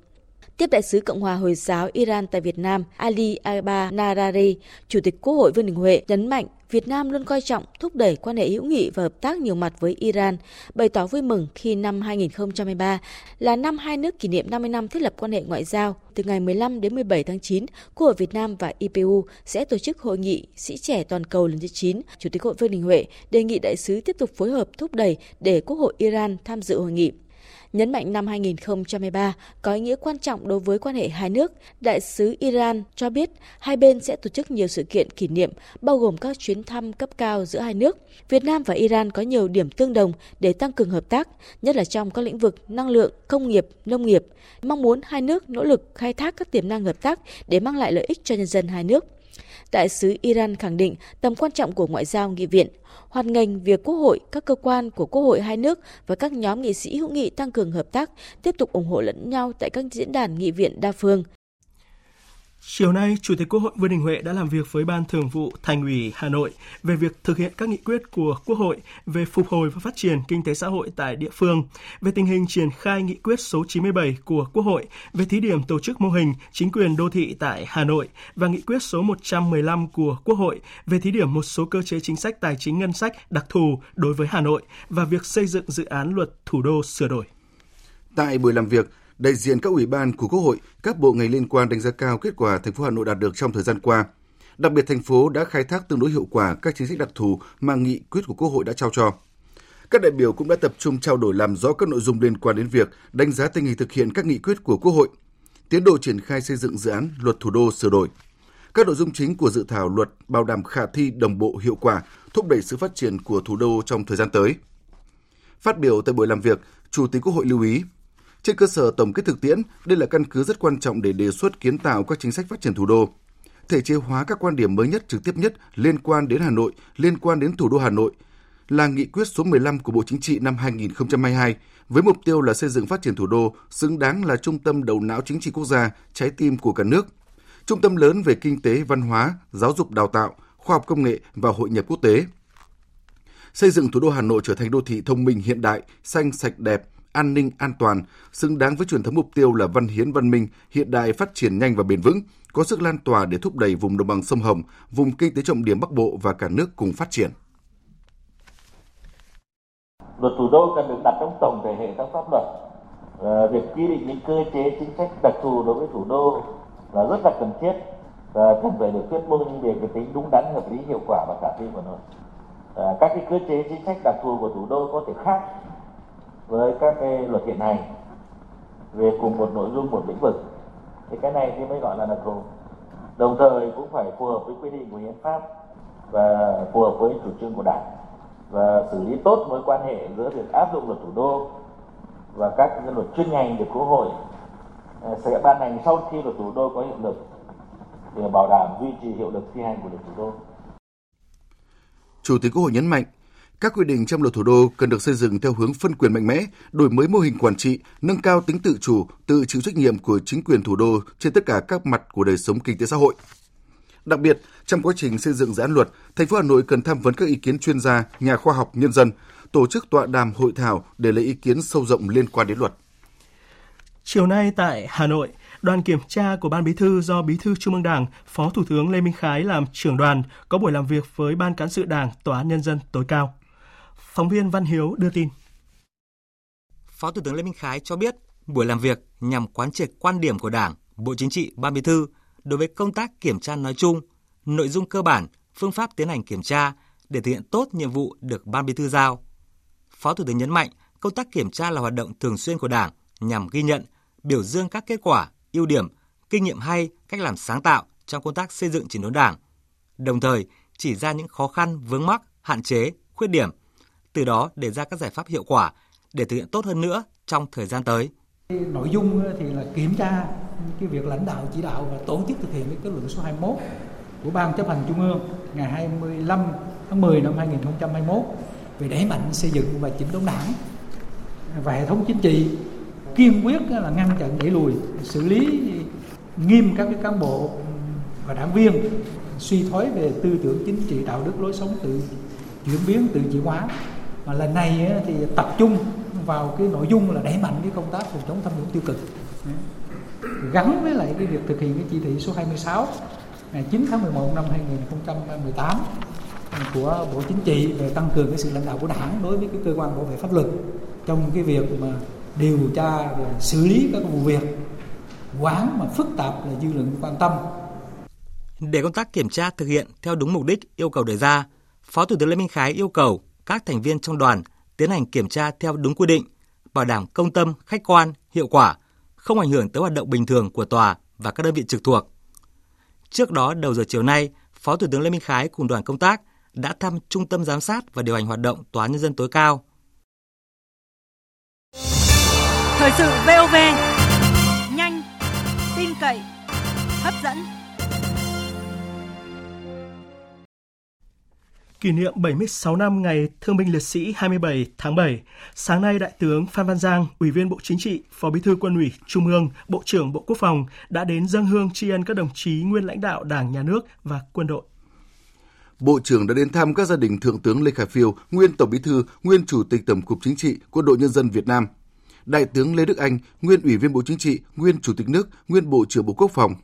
Tiếp đại sứ Cộng hòa Hồi giáo Iran tại Việt Nam Ali Aba Narari, Chủ tịch Quốc hội Vương Đình Huệ nhấn mạnh Việt Nam luôn coi trọng thúc đẩy quan hệ hữu nghị và hợp tác nhiều mặt với Iran, bày tỏ vui mừng khi năm 2023 là năm hai nước kỷ niệm 50 năm thiết lập quan hệ ngoại giao. Từ ngày 15 đến 17 tháng 9, Quốc hội Việt Nam và IPU sẽ tổ chức hội nghị sĩ trẻ toàn cầu lần thứ 9. Chủ tịch Hội Vương Đình Huệ đề nghị đại sứ tiếp tục phối hợp thúc đẩy để Quốc hội Iran tham dự hội nghị. Nhấn mạnh năm 2023 có ý nghĩa quan trọng đối với quan hệ hai nước, Đại sứ Iran cho biết hai bên sẽ tổ chức nhiều sự kiện kỷ niệm, bao gồm các chuyến thăm cấp cao giữa hai nước. Việt Nam và Iran có nhiều điểm tương đồng để tăng cường hợp tác, nhất là trong các lĩnh vực năng lượng, công nghiệp, nông nghiệp. Mong muốn hai nước nỗ lực khai thác các tiềm năng hợp tác để mang lại lợi ích cho nhân dân hai nước. Đại sứ Iran khẳng định tầm quan trọng của ngoại giao nghị viện, hoan nghênh việc Quốc hội, các cơ quan của Quốc hội hai nước và các nhóm nghị sĩ hữu nghị tăng cường hợp tác, tiếp tục ủng hộ lẫn nhau tại các diễn đàn nghị viện đa phương. Chiều nay, Chủ tịch Quốc hội Vương Đình Huệ đã làm việc với Ban Thường vụ Thành ủy Hà Nội về việc thực hiện các nghị quyết của Quốc hội về phục hồi và phát triển kinh tế xã hội tại địa phương, về tình hình triển khai nghị quyết số 97 của Quốc hội về thí điểm tổ chức mô hình chính quyền đô thị tại Hà Nội và nghị quyết số 115 của Quốc hội về thí điểm một số cơ chế chính sách tài chính ngân sách đặc thù đối với Hà Nội và việc xây dựng dự án luật thủ đô sửa đổi. Tại buổi làm việc, đại diện các ủy ban của Quốc hội, các bộ ngành liên quan đánh giá cao kết quả thành phố Hà Nội đạt được trong thời gian qua. Đặc biệt thành phố đã khai thác tương đối hiệu quả các chính sách đặc thù mà nghị quyết của Quốc hội đã trao cho. Các đại biểu cũng đã tập trung trao đổi làm rõ các nội dung liên quan đến việc đánh giá tình hình thực hiện các nghị quyết của Quốc hội, tiến độ triển khai xây dựng dự án luật thủ đô sửa đổi. Các nội dung chính của dự thảo luật bảo đảm khả thi đồng bộ hiệu quả, thúc đẩy sự phát triển của thủ đô trong thời gian tới. Phát biểu tại buổi làm việc, Chủ tịch Quốc hội lưu ý trên cơ sở tổng kết thực tiễn, đây là căn cứ rất quan trọng để đề xuất kiến tạo các chính sách phát triển thủ đô. Thể chế hóa các quan điểm mới nhất trực tiếp nhất liên quan đến Hà Nội, liên quan đến thủ đô Hà Nội là nghị quyết số 15 của Bộ Chính trị năm 2022 với mục tiêu là xây dựng phát triển thủ đô xứng đáng là trung tâm đầu não chính trị quốc gia, trái tim của cả nước. Trung tâm lớn về kinh tế, văn hóa, giáo dục đào tạo, khoa học công nghệ và hội nhập quốc tế. Xây dựng thủ đô Hà Nội trở thành đô thị thông minh hiện đại, xanh sạch đẹp, an ninh an toàn, xứng đáng với truyền thống mục tiêu là văn hiến văn minh, hiện đại phát triển nhanh và bền vững, có sức lan tỏa để thúc đẩy vùng đồng bằng sông Hồng, vùng kinh tế trọng điểm Bắc Bộ và cả nước cùng phát triển. luật thủ đô cần được đặt trong tổng thể hệ thống pháp luật À, việc quy định những cơ chế chính sách đặc thù đối với thủ đô là rất là cần thiết và cần phải được thuyết minh về cái tính đúng đắn hợp lý hiệu quả và khả thi của nó à, các cái cơ chế chính sách đặc thù của thủ đô có thể khác với các cái luật hiện hành về cùng một nội dung một lĩnh vực thì cái này thì mới gọi là đặc thù đồng thời cũng phải phù hợp với quy định của hiến pháp và phù hợp với chủ trương của đảng và xử lý tốt mối quan hệ giữa việc áp dụng luật thủ đô và các luật chuyên ngành được quốc hội à, sẽ ban hành sau khi luật thủ đô có hiệu lực để bảo đảm duy trì hiệu lực thi hành của luật thủ đô. Chủ tịch Quốc hội nhấn mạnh, các quy định trong luật thủ đô cần được xây dựng theo hướng phân quyền mạnh mẽ, đổi mới mô hình quản trị, nâng cao tính tự chủ, tự chịu trách nhiệm của chính quyền thủ đô trên tất cả các mặt của đời sống kinh tế xã hội. Đặc biệt, trong quá trình xây dựng dự án luật, thành phố Hà Nội cần tham vấn các ý kiến chuyên gia, nhà khoa học, nhân dân, tổ chức tọa đàm hội thảo để lấy ý kiến sâu rộng liên quan đến luật. Chiều nay tại Hà Nội, đoàn kiểm tra của Ban Bí thư do Bí thư Trung ương Đảng, Phó Thủ tướng Lê Minh Khái làm trưởng đoàn có buổi làm việc với Ban cán sự Đảng, Tòa án Nhân dân tối cao. Phóng viên Văn Hiếu đưa tin. Phó Thủ tướng Lê Minh Khái cho biết, buổi làm việc nhằm quán triệt quan điểm của Đảng, Bộ Chính trị, Ban Bí thư đối với công tác kiểm tra nói chung, nội dung cơ bản, phương pháp tiến hành kiểm tra để thực hiện tốt nhiệm vụ được Ban Bí thư giao. Phó Thủ tướng nhấn mạnh, công tác kiểm tra là hoạt động thường xuyên của Đảng nhằm ghi nhận, biểu dương các kết quả, ưu điểm, kinh nghiệm hay, cách làm sáng tạo trong công tác xây dựng chỉnh đốn Đảng. Đồng thời, chỉ ra những khó khăn, vướng mắc, hạn chế, khuyết điểm, từ đó đề ra các giải pháp hiệu quả để thực hiện tốt hơn nữa trong thời gian tới. Nội dung thì là kiểm tra cái việc lãnh đạo, chỉ đạo và tổ chức thực hiện cái kết luận số 21 của Ban chấp hành Trung ương ngày 25 tháng 10 năm 2021 về đẩy mạnh xây dựng và chỉnh đốn đảng và hệ thống chính trị kiên quyết là ngăn chặn, đẩy lùi, xử lý nghiêm các cái cán bộ và đảng viên suy thoái về tư tưởng chính trị, đạo đức, lối sống tự chuyển biến, tự chuyển hóa mà lần này thì tập trung vào cái nội dung là đẩy mạnh cái công tác phòng chống tham nhũng tiêu cực gắn với lại cái việc thực hiện cái chỉ thị số 26 ngày 9 tháng 11 năm 2018 của Bộ Chính trị về tăng cường cái sự lãnh đạo của Đảng đối với cái cơ quan bảo vệ pháp luật trong cái việc mà điều tra và xử lý các vụ việc quán mà phức tạp là dư luận quan tâm. Để công tác kiểm tra thực hiện theo đúng mục đích yêu cầu đề ra, Phó Thủ tướng Lê Minh Khái yêu cầu các thành viên trong đoàn tiến hành kiểm tra theo đúng quy định, bảo đảm công tâm, khách quan, hiệu quả, không ảnh hưởng tới hoạt động bình thường của tòa và các đơn vị trực thuộc. Trước đó, đầu giờ chiều nay, Phó Thủ tướng Lê Minh Khái cùng đoàn công tác đã thăm Trung tâm Giám sát và điều hành hoạt động Tòa án Nhân dân tối cao. Thời sự VOV, nhanh, tin cậy, hấp dẫn. Kỷ niệm 76 năm ngày Thương binh Liệt sĩ 27 tháng 7, sáng nay Đại tướng Phan Văn Giang, Ủy viên Bộ Chính trị, Phó Bí thư Quân ủy Trung ương, Bộ trưởng Bộ Quốc phòng đã đến dâng hương tri ân các đồng chí nguyên lãnh đạo Đảng, Nhà nước và quân đội. Bộ trưởng đã đến thăm các gia đình Thượng tướng Lê Khả Phiêu, nguyên Tổng Bí thư, nguyên Chủ tịch Tổng cục Chính trị, Quân đội Nhân dân Việt Nam. Đại tướng Lê Đức Anh, nguyên Ủy viên Bộ Chính trị, nguyên Chủ tịch nước, nguyên Bộ trưởng Bộ Quốc phòng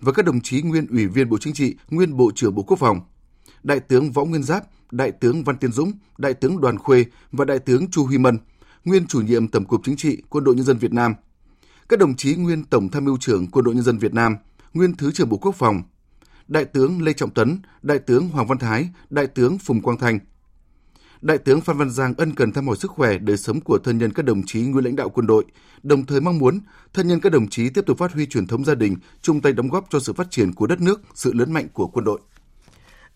và các đồng chí nguyên Ủy viên Bộ Chính trị, nguyên Bộ trưởng Bộ Quốc phòng. Đại tướng Võ Nguyên Giáp, Đại tướng Văn Tiến Dũng, Đại tướng Đoàn Khuê và Đại tướng Chu Huy Mân, nguyên chủ nhiệm Tổng cục Chính trị Quân đội Nhân dân Việt Nam. Các đồng chí nguyên Tổng tham mưu trưởng Quân đội Nhân dân Việt Nam, nguyên Thứ trưởng Bộ Quốc phòng, Đại tướng Lê Trọng Tấn, Đại tướng Hoàng Văn Thái, Đại tướng Phùng Quang Thanh. Đại tướng Phan Văn Giang ân cần thăm hỏi sức khỏe, đời sống của thân nhân các đồng chí nguyên lãnh đạo quân đội, đồng thời mong muốn thân nhân các đồng chí tiếp tục phát huy truyền thống gia đình, chung tay đóng góp cho sự phát triển của đất nước, sự lớn mạnh của quân đội.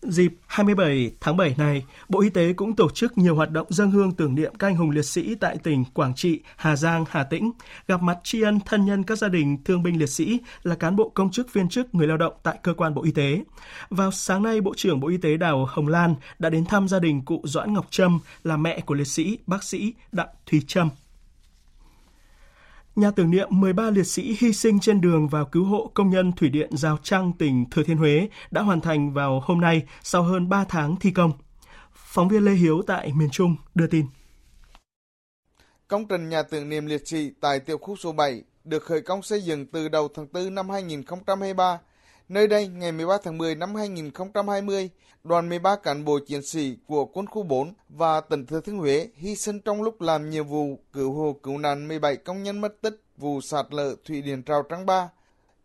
Dịp 27 tháng 7 này, Bộ Y tế cũng tổ chức nhiều hoạt động dân hương tưởng niệm các anh hùng liệt sĩ tại tỉnh Quảng Trị, Hà Giang, Hà Tĩnh, gặp mặt tri ân thân nhân các gia đình thương binh liệt sĩ là cán bộ công chức viên chức người lao động tại cơ quan Bộ Y tế. Vào sáng nay, Bộ trưởng Bộ Y tế Đào Hồng Lan đã đến thăm gia đình cụ Doãn Ngọc Trâm là mẹ của liệt sĩ bác sĩ Đặng Thùy Trâm. Nhà tưởng niệm 13 liệt sĩ hy sinh trên đường vào cứu hộ công nhân thủy điện Giao Trăng, tỉnh Thừa Thiên Huế đã hoàn thành vào hôm nay sau hơn 3 tháng thi công. Phóng viên Lê Hiếu tại miền Trung đưa tin. Công trình nhà tưởng niệm liệt sĩ tại tiểu khu số 7 được khởi công xây dựng từ đầu tháng 4 năm 2023, Nơi đây, ngày 13 tháng 10 năm 2020, đoàn 13 cán bộ chiến sĩ của quân khu 4 và tỉnh Thừa Thiên Huế hy sinh trong lúc làm nhiệm vụ cứu hộ cứu nạn 17 công nhân mất tích vụ sạt lở thủy điện Rào Trăng Ba.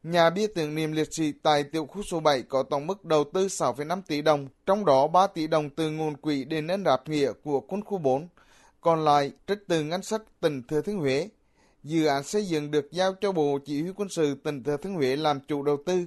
Nhà bia tưởng niệm liệt sĩ tại tiểu khu số 7 có tổng mức đầu tư 6,5 tỷ đồng, trong đó 3 tỷ đồng từ nguồn quỹ đền ơn đáp nghĩa của quân khu 4, còn lại trích từ ngân sách tỉnh Thừa Thiên Huế. Dự án xây dựng được giao cho Bộ Chỉ huy quân sự tỉnh Thừa Thiên Huế làm chủ đầu tư.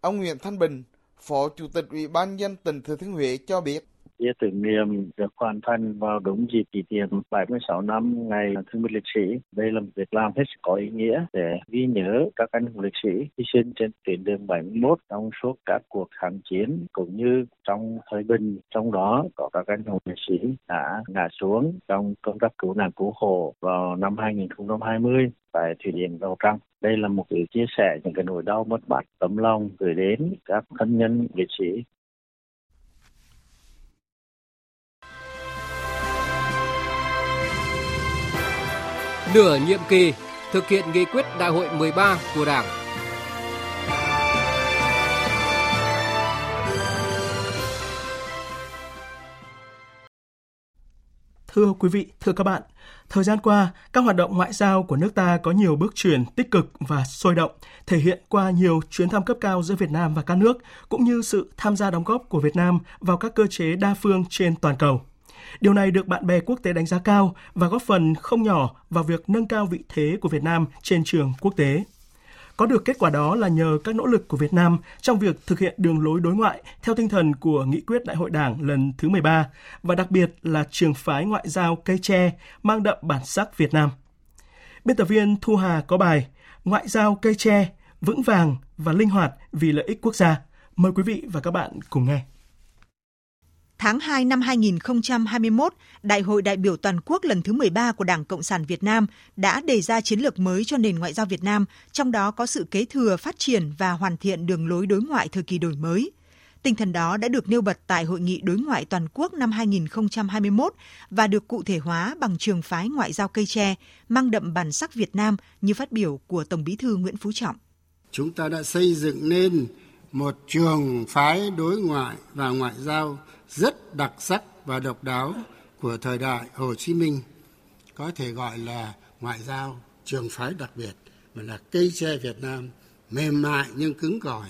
Ông Nguyễn Thanh Bình, Phó Chủ tịch Ủy ban dân tỉnh Thừa Thiên Huế cho biết. Bia tưởng niệm được hoàn thành vào đúng dịp kỷ niệm 76 năm ngày thương binh liệt sĩ. Đây là một việc làm hết sức có ý nghĩa để ghi nhớ các anh hùng liệt sĩ hy sinh trên tuyến đường 71 trong suốt các cuộc kháng chiến, cũng như trong thời bình. Trong đó có các anh hùng liệt sĩ đã ngã xuống trong công tác cứu nạn cứu hộ vào năm 2020 tại thủy điện Rào Trăng. Đây là một cái chia sẻ những cái nỗi đau mất mát tấm lòng gửi đến các thân nhân liệt sĩ nửa nhiệm kỳ thực hiện nghị quyết đại hội 13 của Đảng. Thưa quý vị, thưa các bạn, thời gian qua, các hoạt động ngoại giao của nước ta có nhiều bước chuyển tích cực và sôi động, thể hiện qua nhiều chuyến thăm cấp cao giữa Việt Nam và các nước, cũng như sự tham gia đóng góp của Việt Nam vào các cơ chế đa phương trên toàn cầu. Điều này được bạn bè quốc tế đánh giá cao và góp phần không nhỏ vào việc nâng cao vị thế của Việt Nam trên trường quốc tế. Có được kết quả đó là nhờ các nỗ lực của Việt Nam trong việc thực hiện đường lối đối ngoại theo tinh thần của Nghị quyết Đại hội Đảng lần thứ 13 và đặc biệt là trường phái ngoại giao cây tre mang đậm bản sắc Việt Nam. Biên tập viên Thu Hà có bài Ngoại giao cây tre, vững vàng và linh hoạt vì lợi ích quốc gia. Mời quý vị và các bạn cùng nghe. Tháng 2 năm 2021, Đại hội đại biểu toàn quốc lần thứ 13 của Đảng Cộng sản Việt Nam đã đề ra chiến lược mới cho nền ngoại giao Việt Nam, trong đó có sự kế thừa, phát triển và hoàn thiện đường lối đối ngoại thời kỳ đổi mới. Tinh thần đó đã được nêu bật tại Hội nghị đối ngoại toàn quốc năm 2021 và được cụ thể hóa bằng trường phái ngoại giao cây tre, mang đậm bản sắc Việt Nam như phát biểu của Tổng bí thư Nguyễn Phú Trọng. Chúng ta đã xây dựng nên một trường phái đối ngoại và ngoại giao rất đặc sắc và độc đáo của thời đại Hồ Chí Minh có thể gọi là ngoại giao trường phái đặc biệt mà là cây tre Việt Nam mềm mại nhưng cứng cỏi.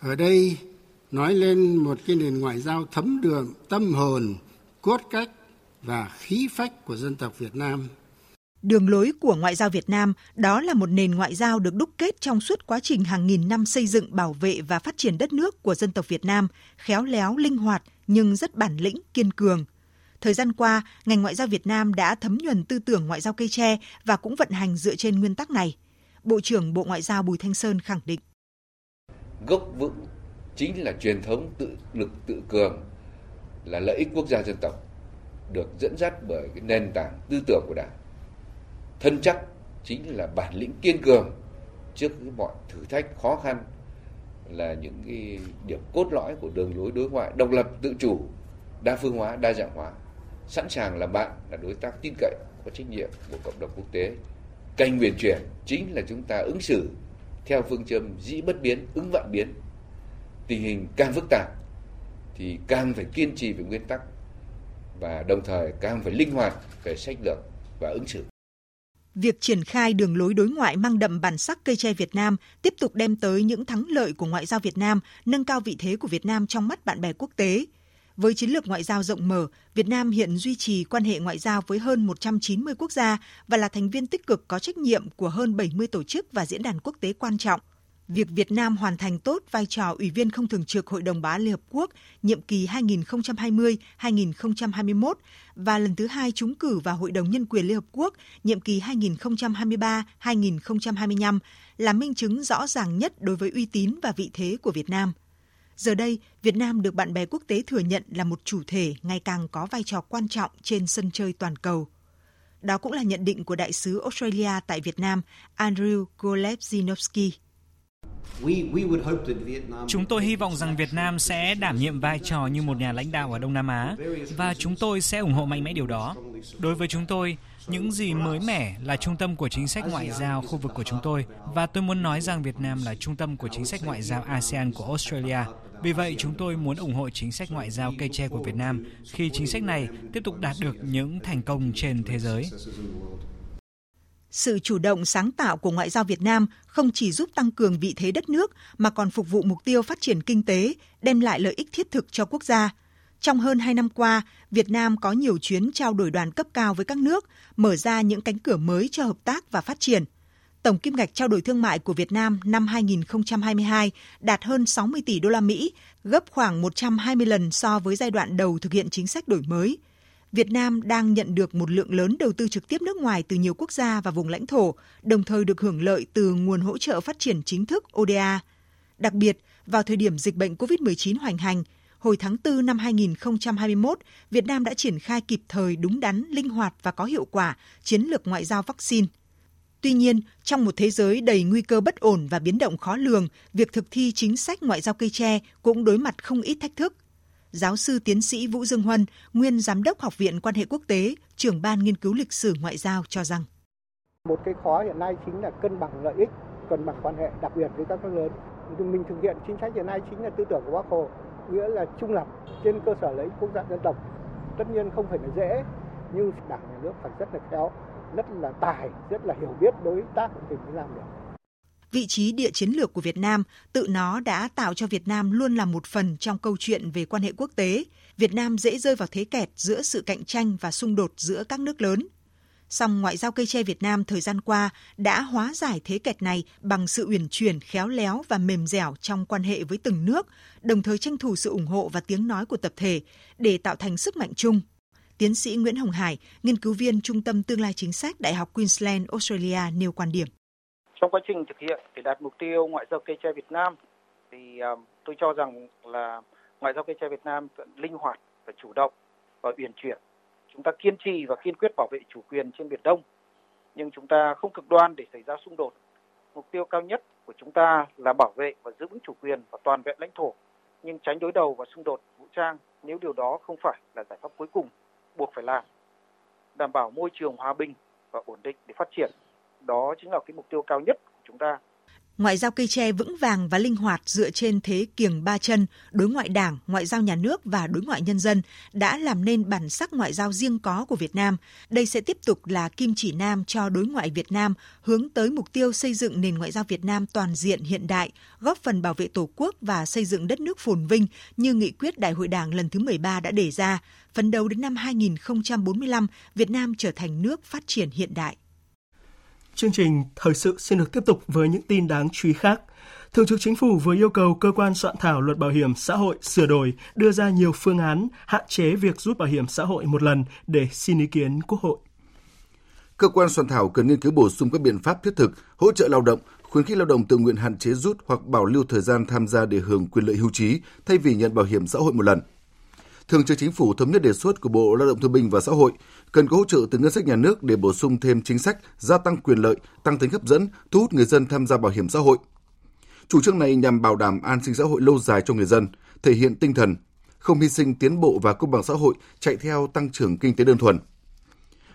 Ở đây nói lên một cái nền ngoại giao thấm đường tâm hồn, cốt cách và khí phách của dân tộc Việt Nam. Đường lối của ngoại giao Việt Nam đó là một nền ngoại giao được đúc kết trong suốt quá trình hàng nghìn năm xây dựng, bảo vệ và phát triển đất nước của dân tộc Việt Nam, khéo léo, linh hoạt nhưng rất bản lĩnh, kiên cường. Thời gian qua, ngành ngoại giao Việt Nam đã thấm nhuần tư tưởng ngoại giao cây tre và cũng vận hành dựa trên nguyên tắc này. Bộ trưởng Bộ Ngoại giao Bùi Thanh Sơn khẳng định. Gốc vững chính là truyền thống tự lực tự cường, là lợi ích quốc gia dân tộc, được dẫn dắt bởi cái nền tảng tư tưởng của Đảng thân chắc chính là bản lĩnh kiên cường trước mọi thử thách khó khăn là những cái điểm cốt lõi của đường lối đối ngoại, độc lập, tự chủ, đa phương hóa, đa dạng hóa. Sẵn sàng là bạn, là đối tác tin cậy, có trách nhiệm của cộng đồng quốc tế. Kênh huyền chuyển chính là chúng ta ứng xử theo phương châm dĩ bất biến, ứng vạn biến. Tình hình càng phức tạp thì càng phải kiên trì về nguyên tắc và đồng thời càng phải linh hoạt về sách lược và ứng xử việc triển khai đường lối đối ngoại mang đậm bản sắc cây tre Việt Nam tiếp tục đem tới những thắng lợi của ngoại giao Việt Nam, nâng cao vị thế của Việt Nam trong mắt bạn bè quốc tế. Với chiến lược ngoại giao rộng mở, Việt Nam hiện duy trì quan hệ ngoại giao với hơn 190 quốc gia và là thành viên tích cực có trách nhiệm của hơn 70 tổ chức và diễn đàn quốc tế quan trọng – việc Việt Nam hoàn thành tốt vai trò Ủy viên không thường trực Hội đồng Bảo an Liên Hợp Quốc nhiệm kỳ 2020-2021 và lần thứ hai trúng cử vào Hội đồng Nhân quyền Liên Hợp Quốc nhiệm kỳ 2023-2025 là minh chứng rõ ràng nhất đối với uy tín và vị thế của Việt Nam. Giờ đây, Việt Nam được bạn bè quốc tế thừa nhận là một chủ thể ngày càng có vai trò quan trọng trên sân chơi toàn cầu. Đó cũng là nhận định của đại sứ Australia tại Việt Nam, Andrew Golebzinowski. Chúng tôi hy vọng rằng Việt Nam sẽ đảm nhiệm vai trò như một nhà lãnh đạo ở Đông Nam Á và chúng tôi sẽ ủng hộ mạnh mẽ điều đó. Đối với chúng tôi, những gì mới mẻ là trung tâm của chính sách ngoại giao khu vực của chúng tôi và tôi muốn nói rằng Việt Nam là trung tâm của chính sách ngoại giao ASEAN của Australia. Vì vậy, chúng tôi muốn ủng hộ chính sách ngoại giao cây tre của Việt Nam khi chính sách này tiếp tục đạt được những thành công trên thế giới. Sự chủ động sáng tạo của ngoại giao Việt Nam không chỉ giúp tăng cường vị thế đất nước mà còn phục vụ mục tiêu phát triển kinh tế, đem lại lợi ích thiết thực cho quốc gia. Trong hơn 2 năm qua, Việt Nam có nhiều chuyến trao đổi đoàn cấp cao với các nước, mở ra những cánh cửa mới cho hợp tác và phát triển. Tổng kim ngạch trao đổi thương mại của Việt Nam năm 2022 đạt hơn 60 tỷ đô la Mỹ, gấp khoảng 120 lần so với giai đoạn đầu thực hiện chính sách đổi mới. Việt Nam đang nhận được một lượng lớn đầu tư trực tiếp nước ngoài từ nhiều quốc gia và vùng lãnh thổ, đồng thời được hưởng lợi từ nguồn hỗ trợ phát triển chính thức ODA. Đặc biệt, vào thời điểm dịch bệnh COVID-19 hoành hành, hồi tháng 4 năm 2021, Việt Nam đã triển khai kịp thời, đúng đắn, linh hoạt và có hiệu quả chiến lược ngoại giao vaccine. Tuy nhiên, trong một thế giới đầy nguy cơ bất ổn và biến động khó lường, việc thực thi chính sách ngoại giao cây tre cũng đối mặt không ít thách thức. Giáo sư tiến sĩ Vũ Dương Huân, nguyên giám đốc Học viện Quan hệ Quốc tế, trưởng ban nghiên cứu lịch sử ngoại giao cho rằng một cái khó hiện nay chính là cân bằng lợi ích, cân bằng quan hệ đặc biệt với các nước lớn. Mình thực hiện chính sách hiện nay chính là tư tưởng của Bác Hồ, nghĩa là trung lập trên cơ sở lợi ích quốc gia dân tộc. Tất nhiên không phải là dễ, nhưng đảng nhà nước phải rất là khéo, rất là tài, rất là hiểu biết đối tác thì mới làm được. Vị trí địa chiến lược của Việt Nam tự nó đã tạo cho Việt Nam luôn là một phần trong câu chuyện về quan hệ quốc tế. Việt Nam dễ rơi vào thế kẹt giữa sự cạnh tranh và xung đột giữa các nước lớn. Song ngoại giao cây tre Việt Nam thời gian qua đã hóa giải thế kẹt này bằng sự uyển chuyển, khéo léo và mềm dẻo trong quan hệ với từng nước, đồng thời tranh thủ sự ủng hộ và tiếng nói của tập thể để tạo thành sức mạnh chung. Tiến sĩ Nguyễn Hồng Hải, nghiên cứu viên Trung tâm Tương lai Chính sách Đại học Queensland, Australia nêu quan điểm. Trong quá trình thực hiện để đạt mục tiêu ngoại giao cây tre Việt Nam thì um, tôi cho rằng là ngoại giao cây tre Việt Nam linh hoạt và chủ động và uyển chuyển. Chúng ta kiên trì và kiên quyết bảo vệ chủ quyền trên Biển Đông, nhưng chúng ta không cực đoan để xảy ra xung đột. Mục tiêu cao nhất của chúng ta là bảo vệ và giữ vững chủ quyền và toàn vẹn lãnh thổ, nhưng tránh đối đầu và xung đột vũ trang nếu điều đó không phải là giải pháp cuối cùng buộc phải làm. Đảm bảo môi trường hòa bình và ổn định để phát triển đó chính là cái mục tiêu cao nhất của chúng ta. Ngoại giao cây tre vững vàng và linh hoạt dựa trên thế kiềng ba chân, đối ngoại đảng, ngoại giao nhà nước và đối ngoại nhân dân đã làm nên bản sắc ngoại giao riêng có của Việt Nam. Đây sẽ tiếp tục là kim chỉ nam cho đối ngoại Việt Nam hướng tới mục tiêu xây dựng nền ngoại giao Việt Nam toàn diện hiện đại, góp phần bảo vệ Tổ quốc và xây dựng đất nước phồn vinh như nghị quyết Đại hội Đảng lần thứ 13 đã đề ra. Phấn đấu đến năm 2045, Việt Nam trở thành nước phát triển hiện đại. Chương trình thời sự xin được tiếp tục với những tin đáng chú ý khác. Thường trực Chính phủ vừa yêu cầu cơ quan soạn thảo luật bảo hiểm xã hội sửa đổi đưa ra nhiều phương án hạn chế việc rút bảo hiểm xã hội một lần để xin ý kiến Quốc hội. Cơ quan soạn thảo cần nghiên cứu bổ sung các biện pháp thiết thực hỗ trợ lao động, khuyến khích lao động tự nguyện hạn chế rút hoặc bảo lưu thời gian tham gia để hưởng quyền lợi hưu trí thay vì nhận bảo hiểm xã hội một lần. Thường trực Chính phủ thống nhất đề xuất của Bộ Lao động Thương binh và Xã hội cần có hỗ trợ từ ngân sách nhà nước để bổ sung thêm chính sách gia tăng quyền lợi, tăng tính hấp dẫn, thu hút người dân tham gia bảo hiểm xã hội. Chủ trương này nhằm bảo đảm an sinh xã hội lâu dài cho người dân, thể hiện tinh thần không hy sinh tiến bộ và công bằng xã hội chạy theo tăng trưởng kinh tế đơn thuần.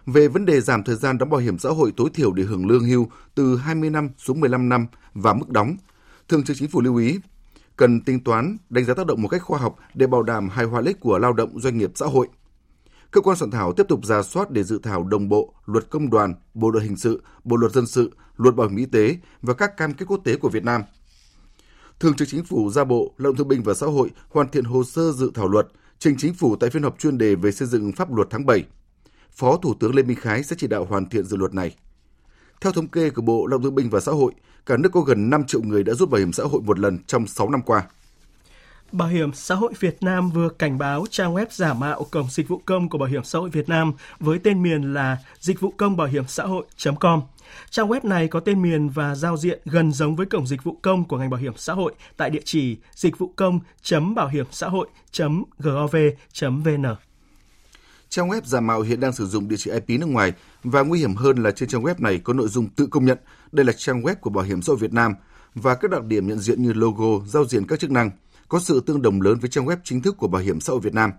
Về vấn đề giảm thời gian đóng bảo hiểm xã hội tối thiểu để hưởng lương hưu từ 20 năm xuống 15 năm và mức đóng, Thường trực Chính phủ lưu ý cần tính toán, đánh giá tác động một cách khoa học để bảo đảm hài hòa lợi của lao động, doanh nghiệp, xã hội. Cơ quan soạn thảo tiếp tục ra soát để dự thảo đồng bộ luật công đoàn, bộ luật hình sự, bộ luật dân sự, luật bảo hiểm y tế và các cam kết quốc tế của Việt Nam. Thường trực Chính phủ ra Bộ Lao động Thương binh và Xã hội hoàn thiện hồ sơ dự thảo luật trình Chính phủ tại phiên họp chuyên đề về xây dựng pháp luật tháng 7. Phó Thủ tướng Lê Minh Khái sẽ chỉ đạo hoàn thiện dự luật này. Theo thống kê của Bộ Lao động Thương binh và Xã hội, cả nước có gần 5 triệu người đã rút bảo hiểm xã hội một lần trong 6 năm qua. Bảo hiểm xã hội Việt Nam vừa cảnh báo trang web giả mạo cổng dịch vụ công của Bảo hiểm xã hội Việt Nam với tên miền là dịch vụ công bảo hiểm xã hội.com. Trang web này có tên miền và giao diện gần giống với cổng dịch vụ công của ngành bảo hiểm xã hội tại địa chỉ dịch vụ công.bảo hiểm xã hội.gov.vn. Trang web giả mạo hiện đang sử dụng địa chỉ IP nước ngoài và nguy hiểm hơn là trên trang web này có nội dung tự công nhận đây là trang web của Bảo hiểm xã hội Việt Nam và các đặc điểm nhận diện như logo, giao diện các chức năng có sự tương đồng lớn với trang web chính thức của Bảo hiểm xã hội Việt Nam.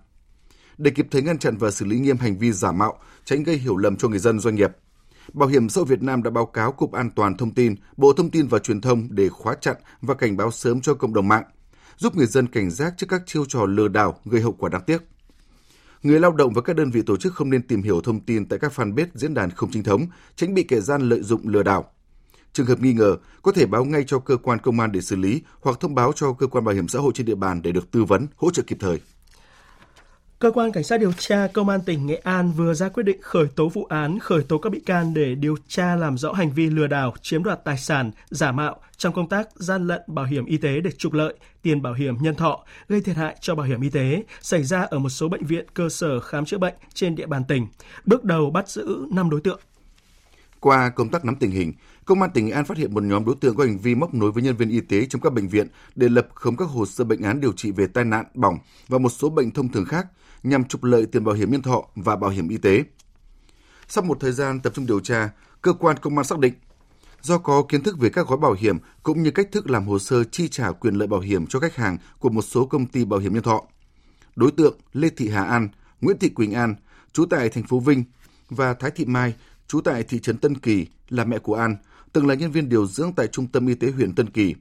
Để kịp thời ngăn chặn và xử lý nghiêm hành vi giả mạo, tránh gây hiểu lầm cho người dân doanh nghiệp, Bảo hiểm xã hội Việt Nam đã báo cáo Cục An toàn Thông tin, Bộ Thông tin và Truyền thông để khóa chặn và cảnh báo sớm cho cộng đồng mạng, giúp người dân cảnh giác trước các chiêu trò lừa đảo gây hậu quả đáng tiếc. Người lao động và các đơn vị tổ chức không nên tìm hiểu thông tin tại các fanpage diễn đàn không chính thống, tránh bị kẻ gian lợi dụng lừa đảo. Trường hợp nghi ngờ có thể báo ngay cho cơ quan công an để xử lý hoặc thông báo cho cơ quan bảo hiểm xã hội trên địa bàn để được tư vấn, hỗ trợ kịp thời. Cơ quan Cảnh sát điều tra Công an tỉnh Nghệ An vừa ra quyết định khởi tố vụ án, khởi tố các bị can để điều tra làm rõ hành vi lừa đảo, chiếm đoạt tài sản, giả mạo trong công tác gian lận bảo hiểm y tế để trục lợi, tiền bảo hiểm nhân thọ, gây thiệt hại cho bảo hiểm y tế xảy ra ở một số bệnh viện cơ sở khám chữa bệnh trên địa bàn tỉnh. Bước đầu bắt giữ 5 đối tượng. Qua công tác nắm tình hình, Công an tỉnh Nghệ An phát hiện một nhóm đối tượng có hành vi móc nối với nhân viên y tế trong các bệnh viện để lập khống các hồ sơ bệnh án điều trị về tai nạn, bỏng và một số bệnh thông thường khác nhằm trục lợi tiền bảo hiểm nhân thọ và bảo hiểm y tế. Sau một thời gian tập trung điều tra, cơ quan công an xác định do có kiến thức về các gói bảo hiểm cũng như cách thức làm hồ sơ chi trả quyền lợi bảo hiểm cho khách hàng của một số công ty bảo hiểm nhân thọ. Đối tượng Lê Thị Hà An, Nguyễn Thị Quỳnh An, trú tại thành phố Vinh và Thái Thị Mai, trú tại thị trấn Tân Kỳ là mẹ của An, từng là nhân viên điều dưỡng tại Trung tâm Y tế huyện Tân Kỳ,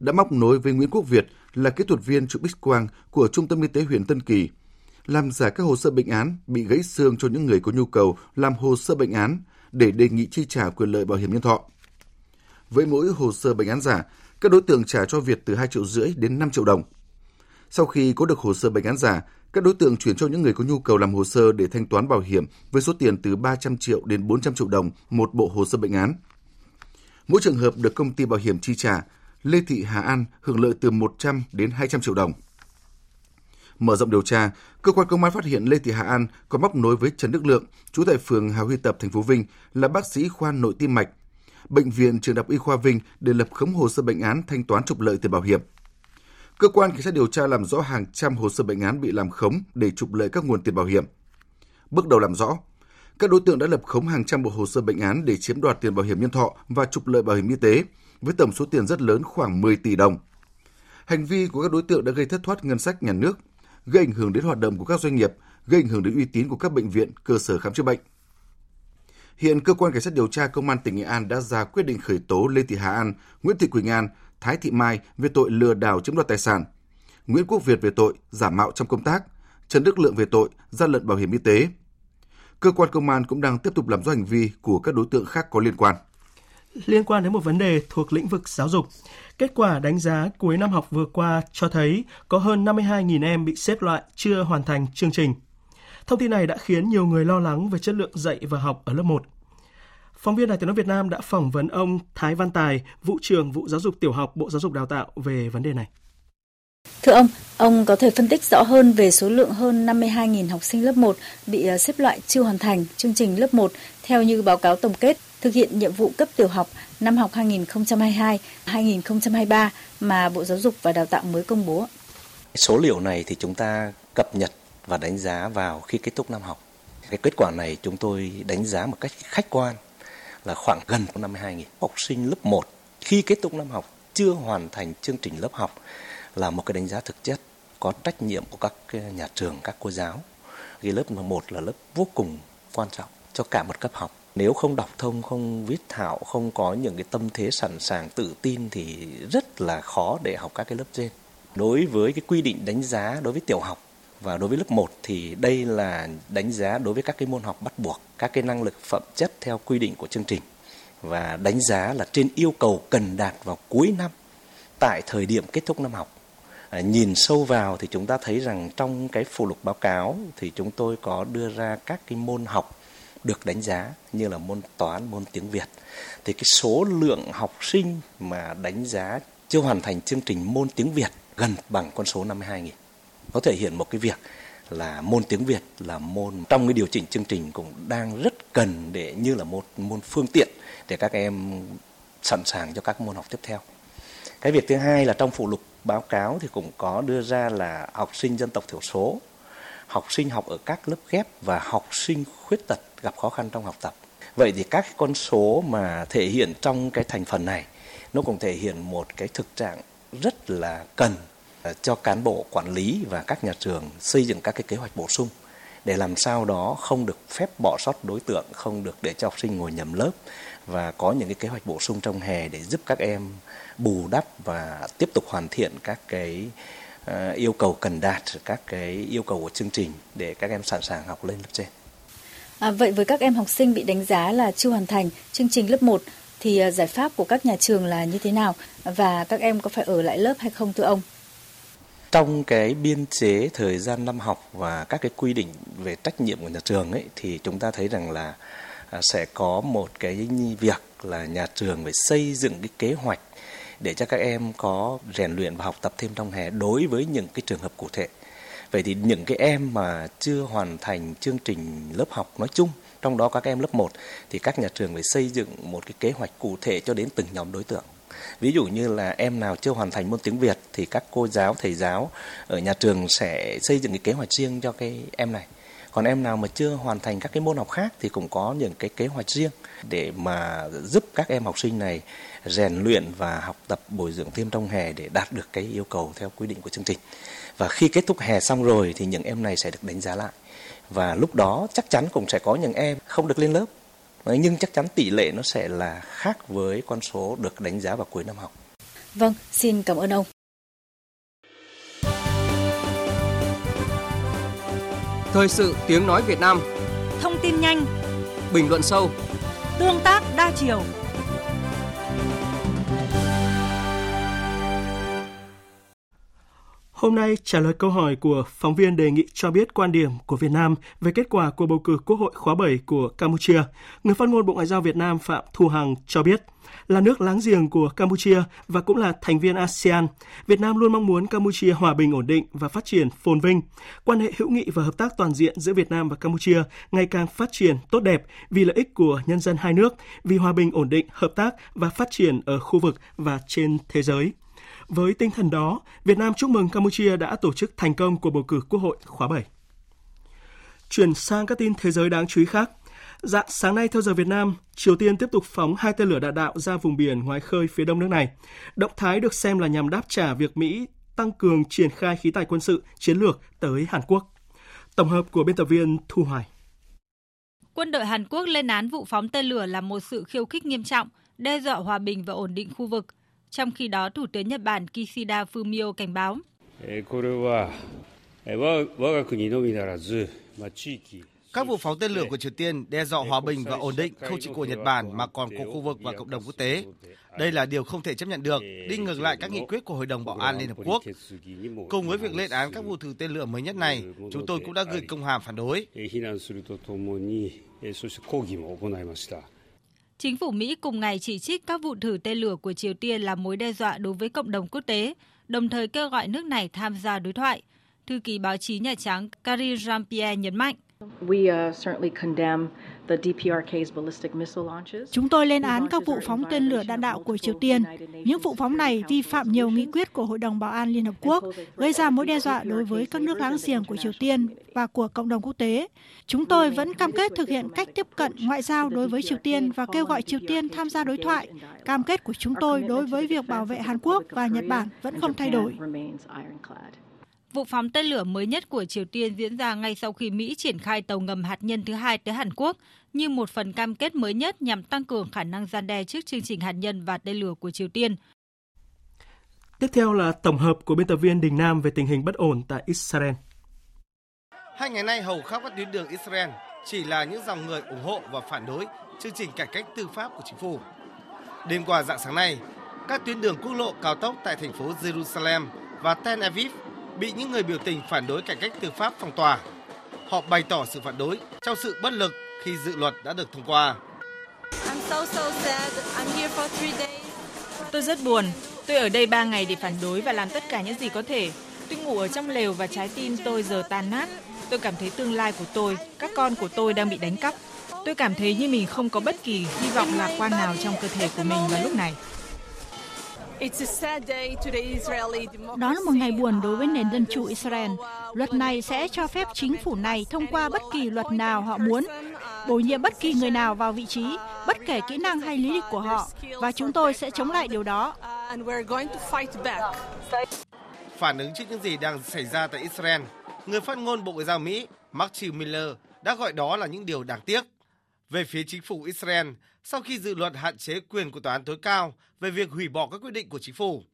đã móc nối với Nguyễn Quốc Việt là kỹ thuật viên chụp X-quang của Trung tâm Y tế huyện Tân Kỳ, làm giả các hồ sơ bệnh án bị gãy xương cho những người có nhu cầu làm hồ sơ bệnh án để đề nghị chi trả quyền lợi bảo hiểm nhân thọ. Với mỗi hồ sơ bệnh án giả, các đối tượng trả cho Việt từ 2 triệu rưỡi đến 5 triệu đồng. Sau khi có được hồ sơ bệnh án giả, các đối tượng chuyển cho những người có nhu cầu làm hồ sơ để thanh toán bảo hiểm với số tiền từ 300 triệu đến 400 triệu đồng một bộ hồ sơ bệnh án. Mỗi trường hợp được công ty bảo hiểm chi trả, Lê Thị Hà An hưởng lợi từ 100 đến 200 triệu đồng. Mở rộng điều tra, cơ quan công an phát hiện Lê Thị Hà An có móc nối với Trần Đức Lượng, trú tại phường Hà Huy Tập, thành phố Vinh, là bác sĩ khoa nội tim mạch, bệnh viện trường đại học y khoa Vinh để lập khống hồ sơ bệnh án thanh toán trục lợi tiền bảo hiểm. Cơ quan cảnh sát điều tra làm rõ hàng trăm hồ sơ bệnh án bị làm khống để trục lợi các nguồn tiền bảo hiểm. Bước đầu làm rõ, các đối tượng đã lập khống hàng trăm bộ hồ sơ bệnh án để chiếm đoạt tiền bảo hiểm nhân thọ và trục lợi bảo hiểm y tế với tổng số tiền rất lớn khoảng 10 tỷ đồng. Hành vi của các đối tượng đã gây thất thoát ngân sách nhà nước, gây ảnh hưởng đến hoạt động của các doanh nghiệp, gây ảnh hưởng đến uy tín của các bệnh viện, cơ sở khám chữa bệnh. Hiện cơ quan cảnh sát điều tra công an tỉnh Nghệ An đã ra quyết định khởi tố Lê Thị Hà An, Nguyễn Thị Quỳnh An, Thái Thị Mai về tội lừa đảo chiếm đoạt tài sản, Nguyễn Quốc Việt về tội giả mạo trong công tác, Trần Đức Lượng về tội gian lận bảo hiểm y tế. Cơ quan công an cũng đang tiếp tục làm rõ hành vi của các đối tượng khác có liên quan liên quan đến một vấn đề thuộc lĩnh vực giáo dục. Kết quả đánh giá cuối năm học vừa qua cho thấy có hơn 52.000 em bị xếp loại chưa hoàn thành chương trình. Thông tin này đã khiến nhiều người lo lắng về chất lượng dạy và học ở lớp 1. Phóng viên Đài Tiếng nói Việt Nam đã phỏng vấn ông Thái Văn Tài, vụ trưởng vụ giáo dục tiểu học Bộ Giáo dục Đào tạo về vấn đề này. Thưa ông, ông có thể phân tích rõ hơn về số lượng hơn 52.000 học sinh lớp 1 bị ờ, xếp loại chưa hoàn thành chương trình lớp 1 theo như báo cáo tổng kết thực hiện nhiệm vụ cấp tiểu học năm học 2022-2023 mà Bộ Giáo dục và Đào tạo mới công bố? Số liệu này thì chúng ta cập nhật và đánh giá vào khi kết thúc năm học. Cái kết quả này chúng tôi đánh giá một cách khách quan là khoảng gần 52.000 học sinh lớp 1 khi kết thúc năm học chưa hoàn thành chương trình lớp học là một cái đánh giá thực chất có trách nhiệm của các nhà trường, các cô giáo. Cái lớp 1 là lớp vô cùng quan trọng cho cả một cấp học nếu không đọc thông không viết thạo không có những cái tâm thế sẵn sàng tự tin thì rất là khó để học các cái lớp trên đối với cái quy định đánh giá đối với tiểu học và đối với lớp 1 thì đây là đánh giá đối với các cái môn học bắt buộc, các cái năng lực phẩm chất theo quy định của chương trình và đánh giá là trên yêu cầu cần đạt vào cuối năm tại thời điểm kết thúc năm học. À, nhìn sâu vào thì chúng ta thấy rằng trong cái phụ lục báo cáo thì chúng tôi có đưa ra các cái môn học được đánh giá như là môn toán, môn tiếng Việt. Thì cái số lượng học sinh mà đánh giá chưa hoàn thành chương trình môn tiếng Việt gần bằng con số 52.000. Có thể hiện một cái việc là môn tiếng Việt là môn trong cái điều chỉnh chương trình cũng đang rất cần để như là một môn phương tiện để các em sẵn sàng cho các môn học tiếp theo. Cái việc thứ hai là trong phụ lục báo cáo thì cũng có đưa ra là học sinh dân tộc thiểu số, học sinh học ở các lớp ghép và học sinh khuyết tật gặp khó khăn trong học tập. Vậy thì các con số mà thể hiện trong cái thành phần này nó cũng thể hiện một cái thực trạng rất là cần à, cho cán bộ quản lý và các nhà trường xây dựng các cái kế hoạch bổ sung để làm sao đó không được phép bỏ sót đối tượng, không được để cho học sinh ngồi nhầm lớp và có những cái kế hoạch bổ sung trong hè để giúp các em bù đắp và tiếp tục hoàn thiện các cái uh, yêu cầu cần đạt, các cái yêu cầu của chương trình để các em sẵn sàng học lên lớp trên. À, vậy với các em học sinh bị đánh giá là chưa hoàn thành chương trình lớp 1 thì à, giải pháp của các nhà trường là như thế nào và các em có phải ở lại lớp hay không thưa ông? Trong cái biên chế thời gian năm học và các cái quy định về trách nhiệm của nhà trường ấy thì chúng ta thấy rằng là à, sẽ có một cái việc là nhà trường phải xây dựng cái kế hoạch để cho các em có rèn luyện và học tập thêm trong hè đối với những cái trường hợp cụ thể. Vậy thì những cái em mà chưa hoàn thành chương trình lớp học nói chung, trong đó các em lớp 1 thì các nhà trường phải xây dựng một cái kế hoạch cụ thể cho đến từng nhóm đối tượng. Ví dụ như là em nào chưa hoàn thành môn tiếng Việt thì các cô giáo, thầy giáo ở nhà trường sẽ xây dựng cái kế hoạch riêng cho cái em này. Còn em nào mà chưa hoàn thành các cái môn học khác thì cũng có những cái kế hoạch riêng để mà giúp các em học sinh này rèn luyện và học tập bồi dưỡng thêm trong hè để đạt được cái yêu cầu theo quy định của chương trình. Và khi kết thúc hè xong rồi thì những em này sẽ được đánh giá lại. Và lúc đó chắc chắn cũng sẽ có những em không được lên lớp nhưng chắc chắn tỷ lệ nó sẽ là khác với con số được đánh giá vào cuối năm học. Vâng, xin cảm ơn ông. Thời sự tiếng nói Việt Nam. Thông tin nhanh. Bình luận sâu. Tương tác đa chiều Hôm nay trả lời câu hỏi của phóng viên đề nghị cho biết quan điểm của Việt Nam về kết quả của bầu cử Quốc hội khóa 7 của Campuchia. Người phát ngôn Bộ Ngoại giao Việt Nam Phạm Thu Hằng cho biết, là nước láng giềng của Campuchia và cũng là thành viên ASEAN, Việt Nam luôn mong muốn Campuchia hòa bình ổn định và phát triển phồn vinh. Quan hệ hữu nghị và hợp tác toàn diện giữa Việt Nam và Campuchia ngày càng phát triển tốt đẹp vì lợi ích của nhân dân hai nước, vì hòa bình ổn định, hợp tác và phát triển ở khu vực và trên thế giới. Với tinh thần đó, Việt Nam chúc mừng Campuchia đã tổ chức thành công cuộc bầu cử Quốc hội khóa 7. Chuyển sang các tin thế giới đáng chú ý khác. Dạng sáng nay theo giờ Việt Nam, Triều Tiên tiếp tục phóng hai tên lửa đạn đạo ra vùng biển ngoài khơi phía đông nước này. Động thái được xem là nhằm đáp trả việc Mỹ tăng cường triển khai khí tài quân sự chiến lược tới Hàn Quốc. Tổng hợp của biên tập viên Thu Hoài. Quân đội Hàn Quốc lên án vụ phóng tên lửa là một sự khiêu khích nghiêm trọng, đe dọa hòa bình và ổn định khu vực. Trong khi đó, Thủ tướng Nhật Bản Kishida Fumio cảnh báo. Các vụ phóng tên lửa của Triều Tiên đe dọa hòa bình và ổn định không chỉ của Nhật Bản mà còn của khu vực và cộng đồng quốc tế. Đây là điều không thể chấp nhận được, đi ngược lại các nghị quyết của Hội đồng Bảo an Liên Hợp Quốc. Cùng với việc lên án các vụ thử tên lửa mới nhất này, chúng tôi cũng đã gửi công hàm phản đối. Chính phủ Mỹ cùng ngày chỉ trích các vụ thử tên lửa của Triều Tiên là mối đe dọa đối với cộng đồng quốc tế, đồng thời kêu gọi nước này tham gia đối thoại. Thư ký báo chí Nhà Trắng Karine Jean-Pierre nhấn mạnh. Chúng tôi lên án các vụ phóng tên lửa đạn đạo của Triều Tiên. Những vụ phóng này vi phạm nhiều nghị quyết của Hội đồng Bảo an Liên Hợp Quốc, gây ra mối đe dọa đối với các nước láng giềng của Triều Tiên và của cộng đồng quốc tế. Chúng tôi vẫn cam kết thực hiện cách tiếp cận ngoại giao đối với Triều Tiên và kêu gọi Triều Tiên tham gia đối thoại. Cam kết của chúng tôi đối với việc bảo vệ Hàn Quốc và Nhật Bản vẫn không thay đổi. Vụ phóng tên lửa mới nhất của Triều Tiên diễn ra ngay sau khi Mỹ triển khai tàu ngầm hạt nhân thứ hai tới Hàn Quốc như một phần cam kết mới nhất nhằm tăng cường khả năng gian đe trước chương trình hạt nhân và tên lửa của Triều Tiên. Tiếp theo là tổng hợp của biên tập viên Đình Nam về tình hình bất ổn tại Israel. Hai ngày nay hầu khắp các tuyến đường Israel chỉ là những dòng người ủng hộ và phản đối chương trình cải cách tư pháp của chính phủ. Đêm qua dạng sáng nay, các tuyến đường quốc lộ cao tốc tại thành phố Jerusalem và Tel Aviv bị những người biểu tình phản đối cải cách tư pháp phong tỏa. Họ bày tỏ sự phản đối trong sự bất lực khi dự luật đã được thông qua. Tôi rất buồn. Tôi ở đây 3 ngày để phản đối và làm tất cả những gì có thể. Tôi ngủ ở trong lều và trái tim tôi giờ tan nát. Tôi cảm thấy tương lai của tôi, các con của tôi đang bị đánh cắp. Tôi cảm thấy như mình không có bất kỳ hy vọng lạc quan nào trong cơ thể của mình vào lúc này. Đó là một ngày buồn đối với nền dân chủ Israel. Luật này sẽ cho phép chính phủ này thông qua bất kỳ luật nào họ muốn, bổ nhiệm bất kỳ người nào vào vị trí, bất kể kỹ năng hay lý lịch của họ và chúng tôi sẽ chống lại điều đó. Phản ứng trước những gì đang xảy ra tại Israel, người phát ngôn Bộ Ngoại giao Mỹ Matthew Miller đã gọi đó là những điều đáng tiếc. Về phía chính phủ Israel, sau khi dự luật hạn chế quyền của tòa án tối cao về việc hủy bỏ các quyết định của chính phủ,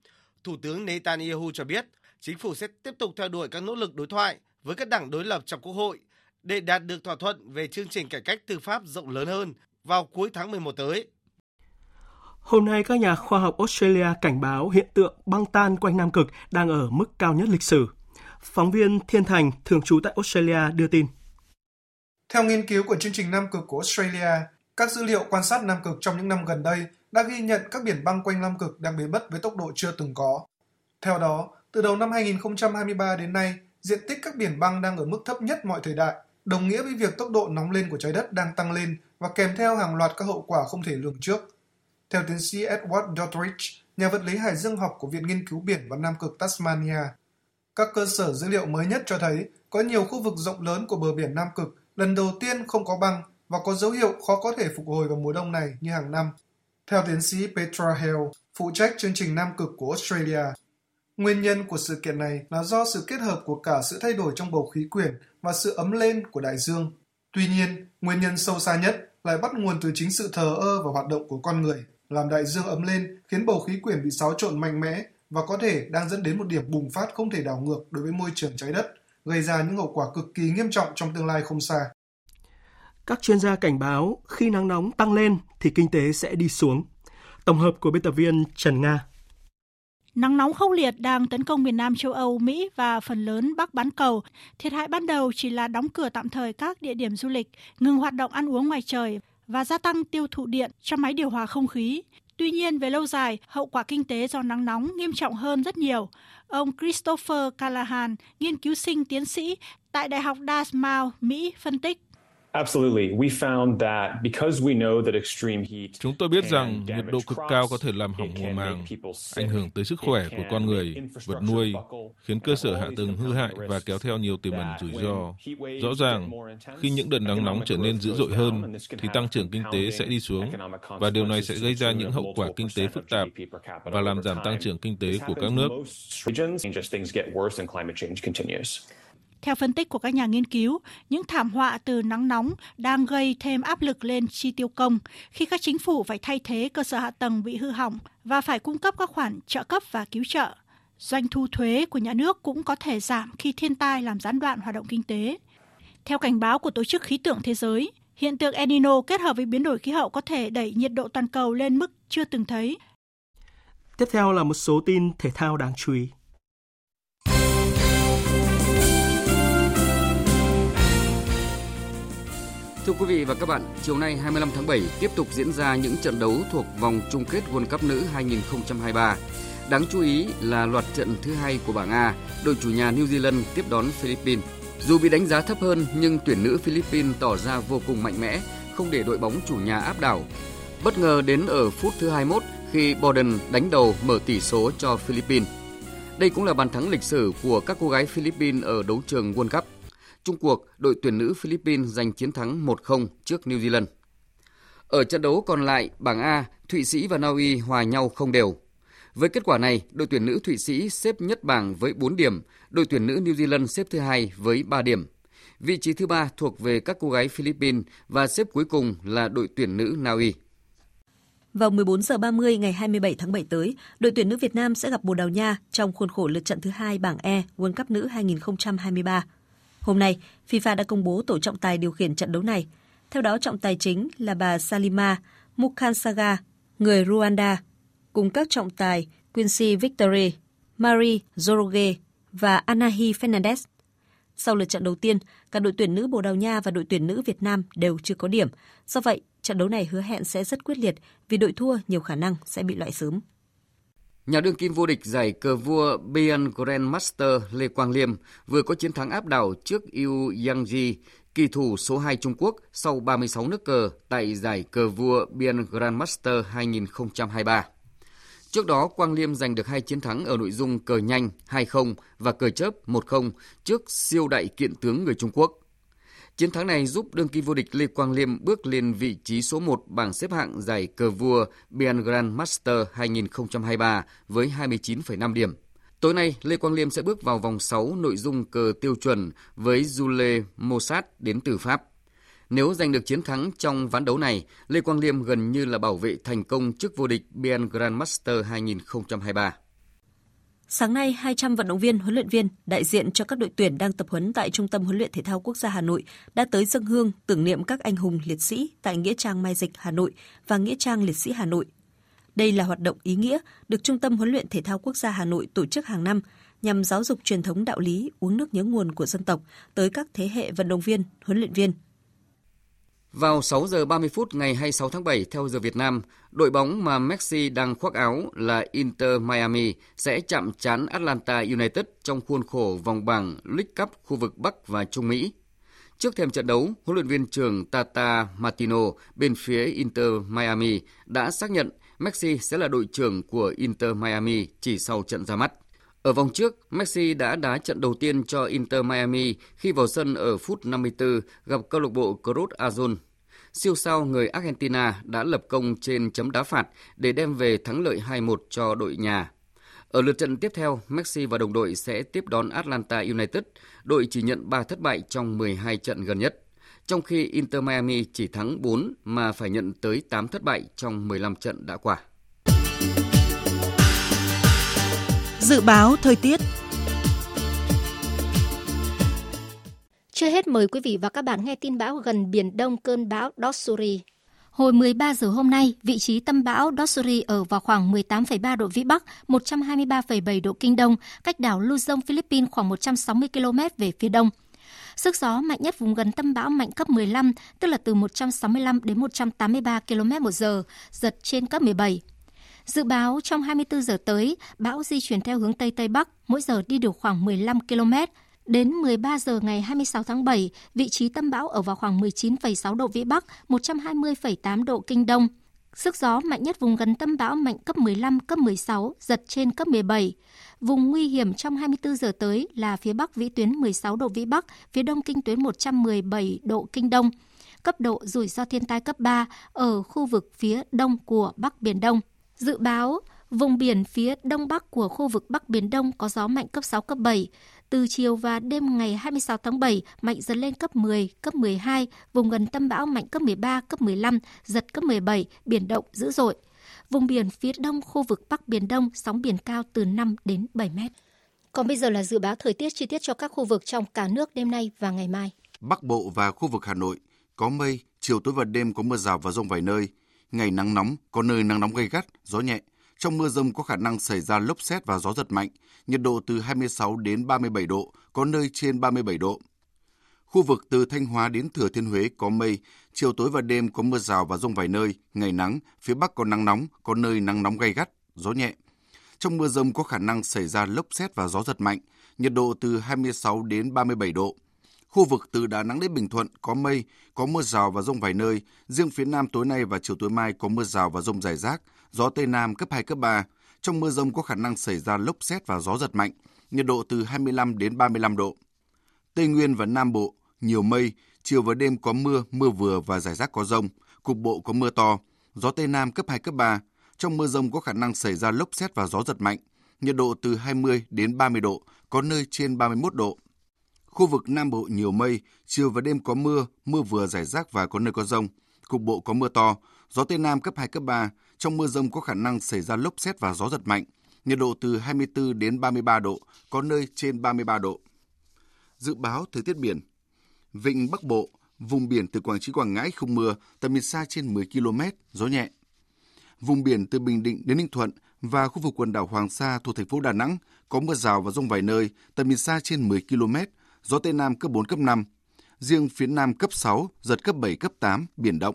Thủ tướng Netanyahu cho biết chính phủ sẽ tiếp tục theo đuổi các nỗ lực đối thoại với các đảng đối lập trong Quốc hội để đạt được thỏa thuận về chương trình cải cách tư pháp rộng lớn hơn vào cuối tháng 11 tới. Hôm nay, các nhà khoa học Australia cảnh báo hiện tượng băng tan quanh Nam Cực đang ở mức cao nhất lịch sử. Phóng viên Thiên Thành, thường trú tại Australia, đưa tin. Theo nghiên cứu của chương trình Nam Cực của Australia, các dữ liệu quan sát Nam Cực trong những năm gần đây đã ghi nhận các biển băng quanh Nam Cực đang biến mất với tốc độ chưa từng có. Theo đó, từ đầu năm 2023 đến nay, diện tích các biển băng đang ở mức thấp nhất mọi thời đại, đồng nghĩa với việc tốc độ nóng lên của trái đất đang tăng lên và kèm theo hàng loạt các hậu quả không thể lường trước. Theo tiến sĩ Edward Doddridge, nhà vật lý hải dương học của Viện Nghiên cứu Biển và Nam Cực Tasmania, các cơ sở dữ liệu mới nhất cho thấy có nhiều khu vực rộng lớn của bờ biển Nam Cực lần đầu tiên không có băng và có dấu hiệu khó có thể phục hồi vào mùa đông này như hàng năm. Theo tiến sĩ Petra Hale, phụ trách chương trình Nam Cực của Australia, Nguyên nhân của sự kiện này là do sự kết hợp của cả sự thay đổi trong bầu khí quyển và sự ấm lên của đại dương. Tuy nhiên, nguyên nhân sâu xa nhất lại bắt nguồn từ chính sự thờ ơ và hoạt động của con người, làm đại dương ấm lên khiến bầu khí quyển bị xáo trộn mạnh mẽ và có thể đang dẫn đến một điểm bùng phát không thể đảo ngược đối với môi trường trái đất, gây ra những hậu quả cực kỳ nghiêm trọng trong tương lai không xa. Các chuyên gia cảnh báo khi nắng nóng tăng lên thì kinh tế sẽ đi xuống. Tổng hợp của biên tập viên Trần Nga. Nắng nóng khốc liệt đang tấn công miền Nam châu Âu, Mỹ và phần lớn Bắc bán cầu. Thiệt hại ban đầu chỉ là đóng cửa tạm thời các địa điểm du lịch, ngừng hoạt động ăn uống ngoài trời và gia tăng tiêu thụ điện cho máy điều hòa không khí. Tuy nhiên, về lâu dài, hậu quả kinh tế do nắng nóng nghiêm trọng hơn rất nhiều. Ông Christopher Callahan, nghiên cứu sinh tiến sĩ tại Đại học Dartmouth, Mỹ, phân tích. Chúng tôi biết rằng nhiệt độ cực cao có thể làm hỏng mùa màng, ảnh hưởng tới sức khỏe của con người, vật nuôi, khiến cơ sở hạ tầng hư hại và kéo theo nhiều tiềm ẩn rủi ro. Rõ ràng, khi những đợt nắng nóng trở nên dữ dội hơn, thì tăng trưởng kinh tế sẽ đi xuống, và điều này sẽ gây ra những hậu quả kinh tế phức tạp và làm giảm tăng trưởng kinh tế của các nước. Theo phân tích của các nhà nghiên cứu, những thảm họa từ nắng nóng đang gây thêm áp lực lên chi tiêu công khi các chính phủ phải thay thế cơ sở hạ tầng bị hư hỏng và phải cung cấp các khoản trợ cấp và cứu trợ. Doanh thu thuế của nhà nước cũng có thể giảm khi thiên tai làm gián đoạn hoạt động kinh tế. Theo cảnh báo của Tổ chức Khí tượng Thế giới, hiện tượng El Nino kết hợp với biến đổi khí hậu có thể đẩy nhiệt độ toàn cầu lên mức chưa từng thấy. Tiếp theo là một số tin thể thao đáng chú ý. Thưa quý vị và các bạn, chiều nay 25 tháng 7 tiếp tục diễn ra những trận đấu thuộc vòng chung kết World Cup nữ 2023. Đáng chú ý là loạt trận thứ hai của bảng A, đội chủ nhà New Zealand tiếp đón Philippines. Dù bị đánh giá thấp hơn nhưng tuyển nữ Philippines tỏ ra vô cùng mạnh mẽ, không để đội bóng chủ nhà áp đảo. Bất ngờ đến ở phút thứ 21 khi Borden đánh đầu mở tỷ số cho Philippines. Đây cũng là bàn thắng lịch sử của các cô gái Philippines ở đấu trường World Cup. Trung cuộc, đội tuyển nữ Philippines giành chiến thắng 1-0 trước New Zealand. Ở trận đấu còn lại, bảng A, Thụy Sĩ và Na Uy hòa nhau không đều. Với kết quả này, đội tuyển nữ Thụy Sĩ xếp nhất bảng với 4 điểm, đội tuyển nữ New Zealand xếp thứ hai với 3 điểm. Vị trí thứ ba thuộc về các cô gái Philippines và xếp cuối cùng là đội tuyển nữ Na Uy. Vào 14 giờ 30 ngày 27 tháng 7 tới, đội tuyển nữ Việt Nam sẽ gặp Bồ Đào Nha trong khuôn khổ lượt trận thứ hai bảng E World Cup nữ 2023. Hôm nay, FIFA đã công bố tổ trọng tài điều khiển trận đấu này. Theo đó, trọng tài chính là bà Salima Mukhansaga, người Rwanda, cùng các trọng tài Quincy Victory, Marie Zoroge và Anahi Fernandez. Sau lượt trận đầu tiên, cả đội tuyển nữ Bồ Đào Nha và đội tuyển nữ Việt Nam đều chưa có điểm. Do vậy, trận đấu này hứa hẹn sẽ rất quyết liệt vì đội thua nhiều khả năng sẽ bị loại sớm. Nhà đương kim vô địch giải cờ vua Bian Grandmaster Lê Quang Liêm vừa có chiến thắng áp đảo trước Yu Yangji, kỳ thủ số 2 Trung Quốc sau 36 nước cờ tại giải cờ vua Bian Grandmaster 2023. Trước đó, Quang Liêm giành được hai chiến thắng ở nội dung cờ nhanh 2-0 và cờ chớp 1-0 trước siêu đại kiện tướng người Trung Quốc. Chiến thắng này giúp đương kim vô địch Lê Quang Liêm bước lên vị trí số 1 bảng xếp hạng giải cờ vua Bian Grand Master 2023 với 29,5 điểm. Tối nay, Lê Quang Liêm sẽ bước vào vòng 6 nội dung cờ tiêu chuẩn với Jule Mossad đến từ Pháp. Nếu giành được chiến thắng trong ván đấu này, Lê Quang Liêm gần như là bảo vệ thành công chức vô địch BN Grandmaster 2023. Sáng nay, 200 vận động viên, huấn luyện viên, đại diện cho các đội tuyển đang tập huấn tại Trung tâm huấn luyện thể thao quốc gia Hà Nội đã tới dân hương tưởng niệm các anh hùng liệt sĩ tại Nghĩa trang Mai Dịch Hà Nội và Nghĩa trang Liệt sĩ Hà Nội. Đây là hoạt động ý nghĩa được Trung tâm huấn luyện thể thao quốc gia Hà Nội tổ chức hàng năm nhằm giáo dục truyền thống đạo lý uống nước nhớ nguồn của dân tộc tới các thế hệ vận động viên, huấn luyện viên, vào 6 giờ 30 phút ngày 26 tháng 7 theo giờ Việt Nam, đội bóng mà Messi đang khoác áo là Inter Miami sẽ chạm trán Atlanta United trong khuôn khổ vòng bảng League Cup khu vực Bắc và Trung Mỹ. Trước thềm trận đấu, huấn luyện viên trưởng Tata Martino bên phía Inter Miami đã xác nhận Messi sẽ là đội trưởng của Inter Miami chỉ sau trận ra mắt. Ở vòng trước, Messi đã đá trận đầu tiên cho Inter Miami khi vào sân ở phút 54 gặp câu lạc bộ Cruz Azul. Siêu sao người Argentina đã lập công trên chấm đá phạt để đem về thắng lợi 2-1 cho đội nhà. Ở lượt trận tiếp theo, Messi và đồng đội sẽ tiếp đón Atlanta United, đội chỉ nhận 3 thất bại trong 12 trận gần nhất. Trong khi Inter Miami chỉ thắng 4 mà phải nhận tới 8 thất bại trong 15 trận đã qua. Dự báo thời tiết Chưa hết mời quý vị và các bạn nghe tin bão gần Biển Đông cơn bão Dotsuri. Hồi 13 giờ hôm nay, vị trí tâm bão Dotsuri ở vào khoảng 18,3 độ Vĩ Bắc, 123,7 độ Kinh Đông, cách đảo Luzon, Philippines khoảng 160 km về phía đông. Sức gió mạnh nhất vùng gần tâm bão mạnh cấp 15, tức là từ 165 đến 183 km một giờ, giật trên cấp 17. Dự báo trong 24 giờ tới, bão di chuyển theo hướng Tây Tây Bắc, mỗi giờ đi được khoảng 15 km. Đến 13 giờ ngày 26 tháng 7, vị trí tâm bão ở vào khoảng 19,6 độ Vĩ Bắc, 120,8 độ Kinh Đông. Sức gió mạnh nhất vùng gần tâm bão mạnh cấp 15, cấp 16, giật trên cấp 17. Vùng nguy hiểm trong 24 giờ tới là phía Bắc vĩ tuyến 16 độ Vĩ Bắc, phía Đông kinh tuyến 117 độ Kinh Đông. Cấp độ rủi ro thiên tai cấp 3 ở khu vực phía đông của Bắc Biển Đông. Dự báo, vùng biển phía đông bắc của khu vực Bắc Biển Đông có gió mạnh cấp 6, cấp 7. Từ chiều và đêm ngày 26 tháng 7, mạnh dần lên cấp 10, cấp 12, vùng gần tâm bão mạnh cấp 13, cấp 15, giật cấp 17, biển động dữ dội. Vùng biển phía đông khu vực Bắc Biển Đông, sóng biển cao từ 5 đến 7 mét. Còn bây giờ là dự báo thời tiết chi tiết cho các khu vực trong cả nước đêm nay và ngày mai. Bắc Bộ và khu vực Hà Nội có mây, chiều tối và đêm có mưa rào và rông vài nơi, ngày nắng nóng, có nơi nắng nóng gay gắt, gió nhẹ. Trong mưa rông có khả năng xảy ra lốc xét và gió giật mạnh, nhiệt độ từ 26 đến 37 độ, có nơi trên 37 độ. Khu vực từ Thanh Hóa đến Thừa Thiên Huế có mây, chiều tối và đêm có mưa rào và rông vài nơi, ngày nắng, phía Bắc có nắng nóng, có nơi nắng nóng gay gắt, gió nhẹ. Trong mưa rông có khả năng xảy ra lốc xét và gió giật mạnh, nhiệt độ từ 26 đến 37 độ. Khu vực từ Đà Nẵng đến Bình Thuận có mây, có mưa rào và rông vài nơi. Riêng phía Nam tối nay và chiều tối mai có mưa rào và rông rải rác, gió Tây Nam cấp 2, cấp 3. Trong mưa rông có khả năng xảy ra lốc xét và gió giật mạnh, nhiệt độ từ 25 đến 35 độ. Tây Nguyên và Nam Bộ, nhiều mây, chiều và đêm có mưa, mưa vừa và rải rác có rông, cục bộ có mưa to, gió Tây Nam cấp 2, cấp 3. Trong mưa rông có khả năng xảy ra lốc xét và gió giật mạnh, nhiệt độ từ 20 đến 30 độ, có nơi trên 31 độ. Khu vực Nam Bộ nhiều mây, chiều và đêm có mưa, mưa vừa rải rác và có nơi có rông. Cục bộ có mưa to, gió Tây Nam cấp 2, cấp 3. Trong mưa rông có khả năng xảy ra lốc xét và gió giật mạnh. Nhiệt độ từ 24 đến 33 độ, có nơi trên 33 độ. Dự báo thời tiết biển Vịnh Bắc Bộ, vùng biển từ Quảng Trị Quảng Ngãi không mưa, tầm nhìn xa trên 10 km, gió nhẹ. Vùng biển từ Bình Định đến Ninh Thuận và khu vực quần đảo Hoàng Sa thuộc thành phố Đà Nẵng có mưa rào và rông vài nơi, tầm nhìn xa trên 10 km, gió Tây Nam cấp 4, cấp 5. Riêng phía Nam cấp 6, giật cấp 7, cấp 8, biển động.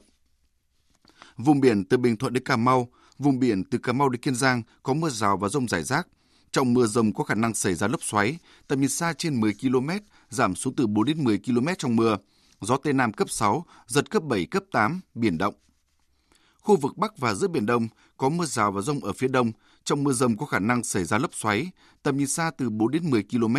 Vùng biển từ Bình Thuận đến Cà Mau, vùng biển từ Cà Mau đến Kiên Giang có mưa rào và rông rải rác. Trong mưa rông có khả năng xảy ra lốc xoáy, tầm nhìn xa trên 10 km, giảm xuống từ 4 đến 10 km trong mưa. Gió Tây Nam cấp 6, giật cấp 7, cấp 8, biển động. Khu vực Bắc và giữa Biển Đông có mưa rào và rông ở phía đông. Trong mưa rông có khả năng xảy ra lốc xoáy, tầm nhìn xa từ 4 đến 10 km.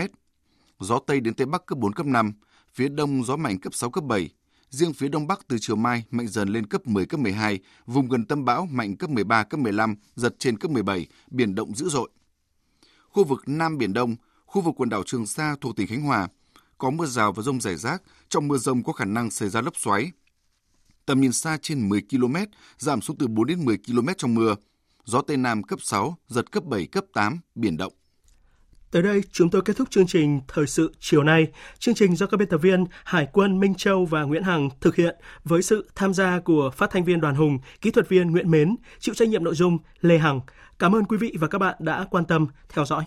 Gió Tây đến Tây Bắc cấp 4, cấp 5. phía đông gió mạnh cấp 6, cấp 7. Riêng phía đông bắc từ chiều mai mạnh dần lên cấp 10, cấp 12, vùng gần tâm bão mạnh cấp 13, cấp 15, giật trên cấp 17, biển động dữ dội. Khu vực Nam Biển Đông, khu vực quần đảo Trường Sa thuộc tỉnh Khánh Hòa, có mưa rào và rông rải rác, trong mưa rông có khả năng xảy ra lốc xoáy. Tầm nhìn xa trên 10 km, giảm xuống từ 4 đến 10 km trong mưa. Gió Tây Nam cấp 6, giật cấp 7, cấp 8, biển động. Tới đây, chúng tôi kết thúc chương trình Thời sự chiều nay. Chương trình do các biên tập viên Hải quân Minh Châu và Nguyễn Hằng thực hiện với sự tham gia của phát thanh viên Đoàn Hùng, kỹ thuật viên Nguyễn Mến, chịu trách nhiệm nội dung Lê Hằng. Cảm ơn quý vị và các bạn đã quan tâm theo dõi.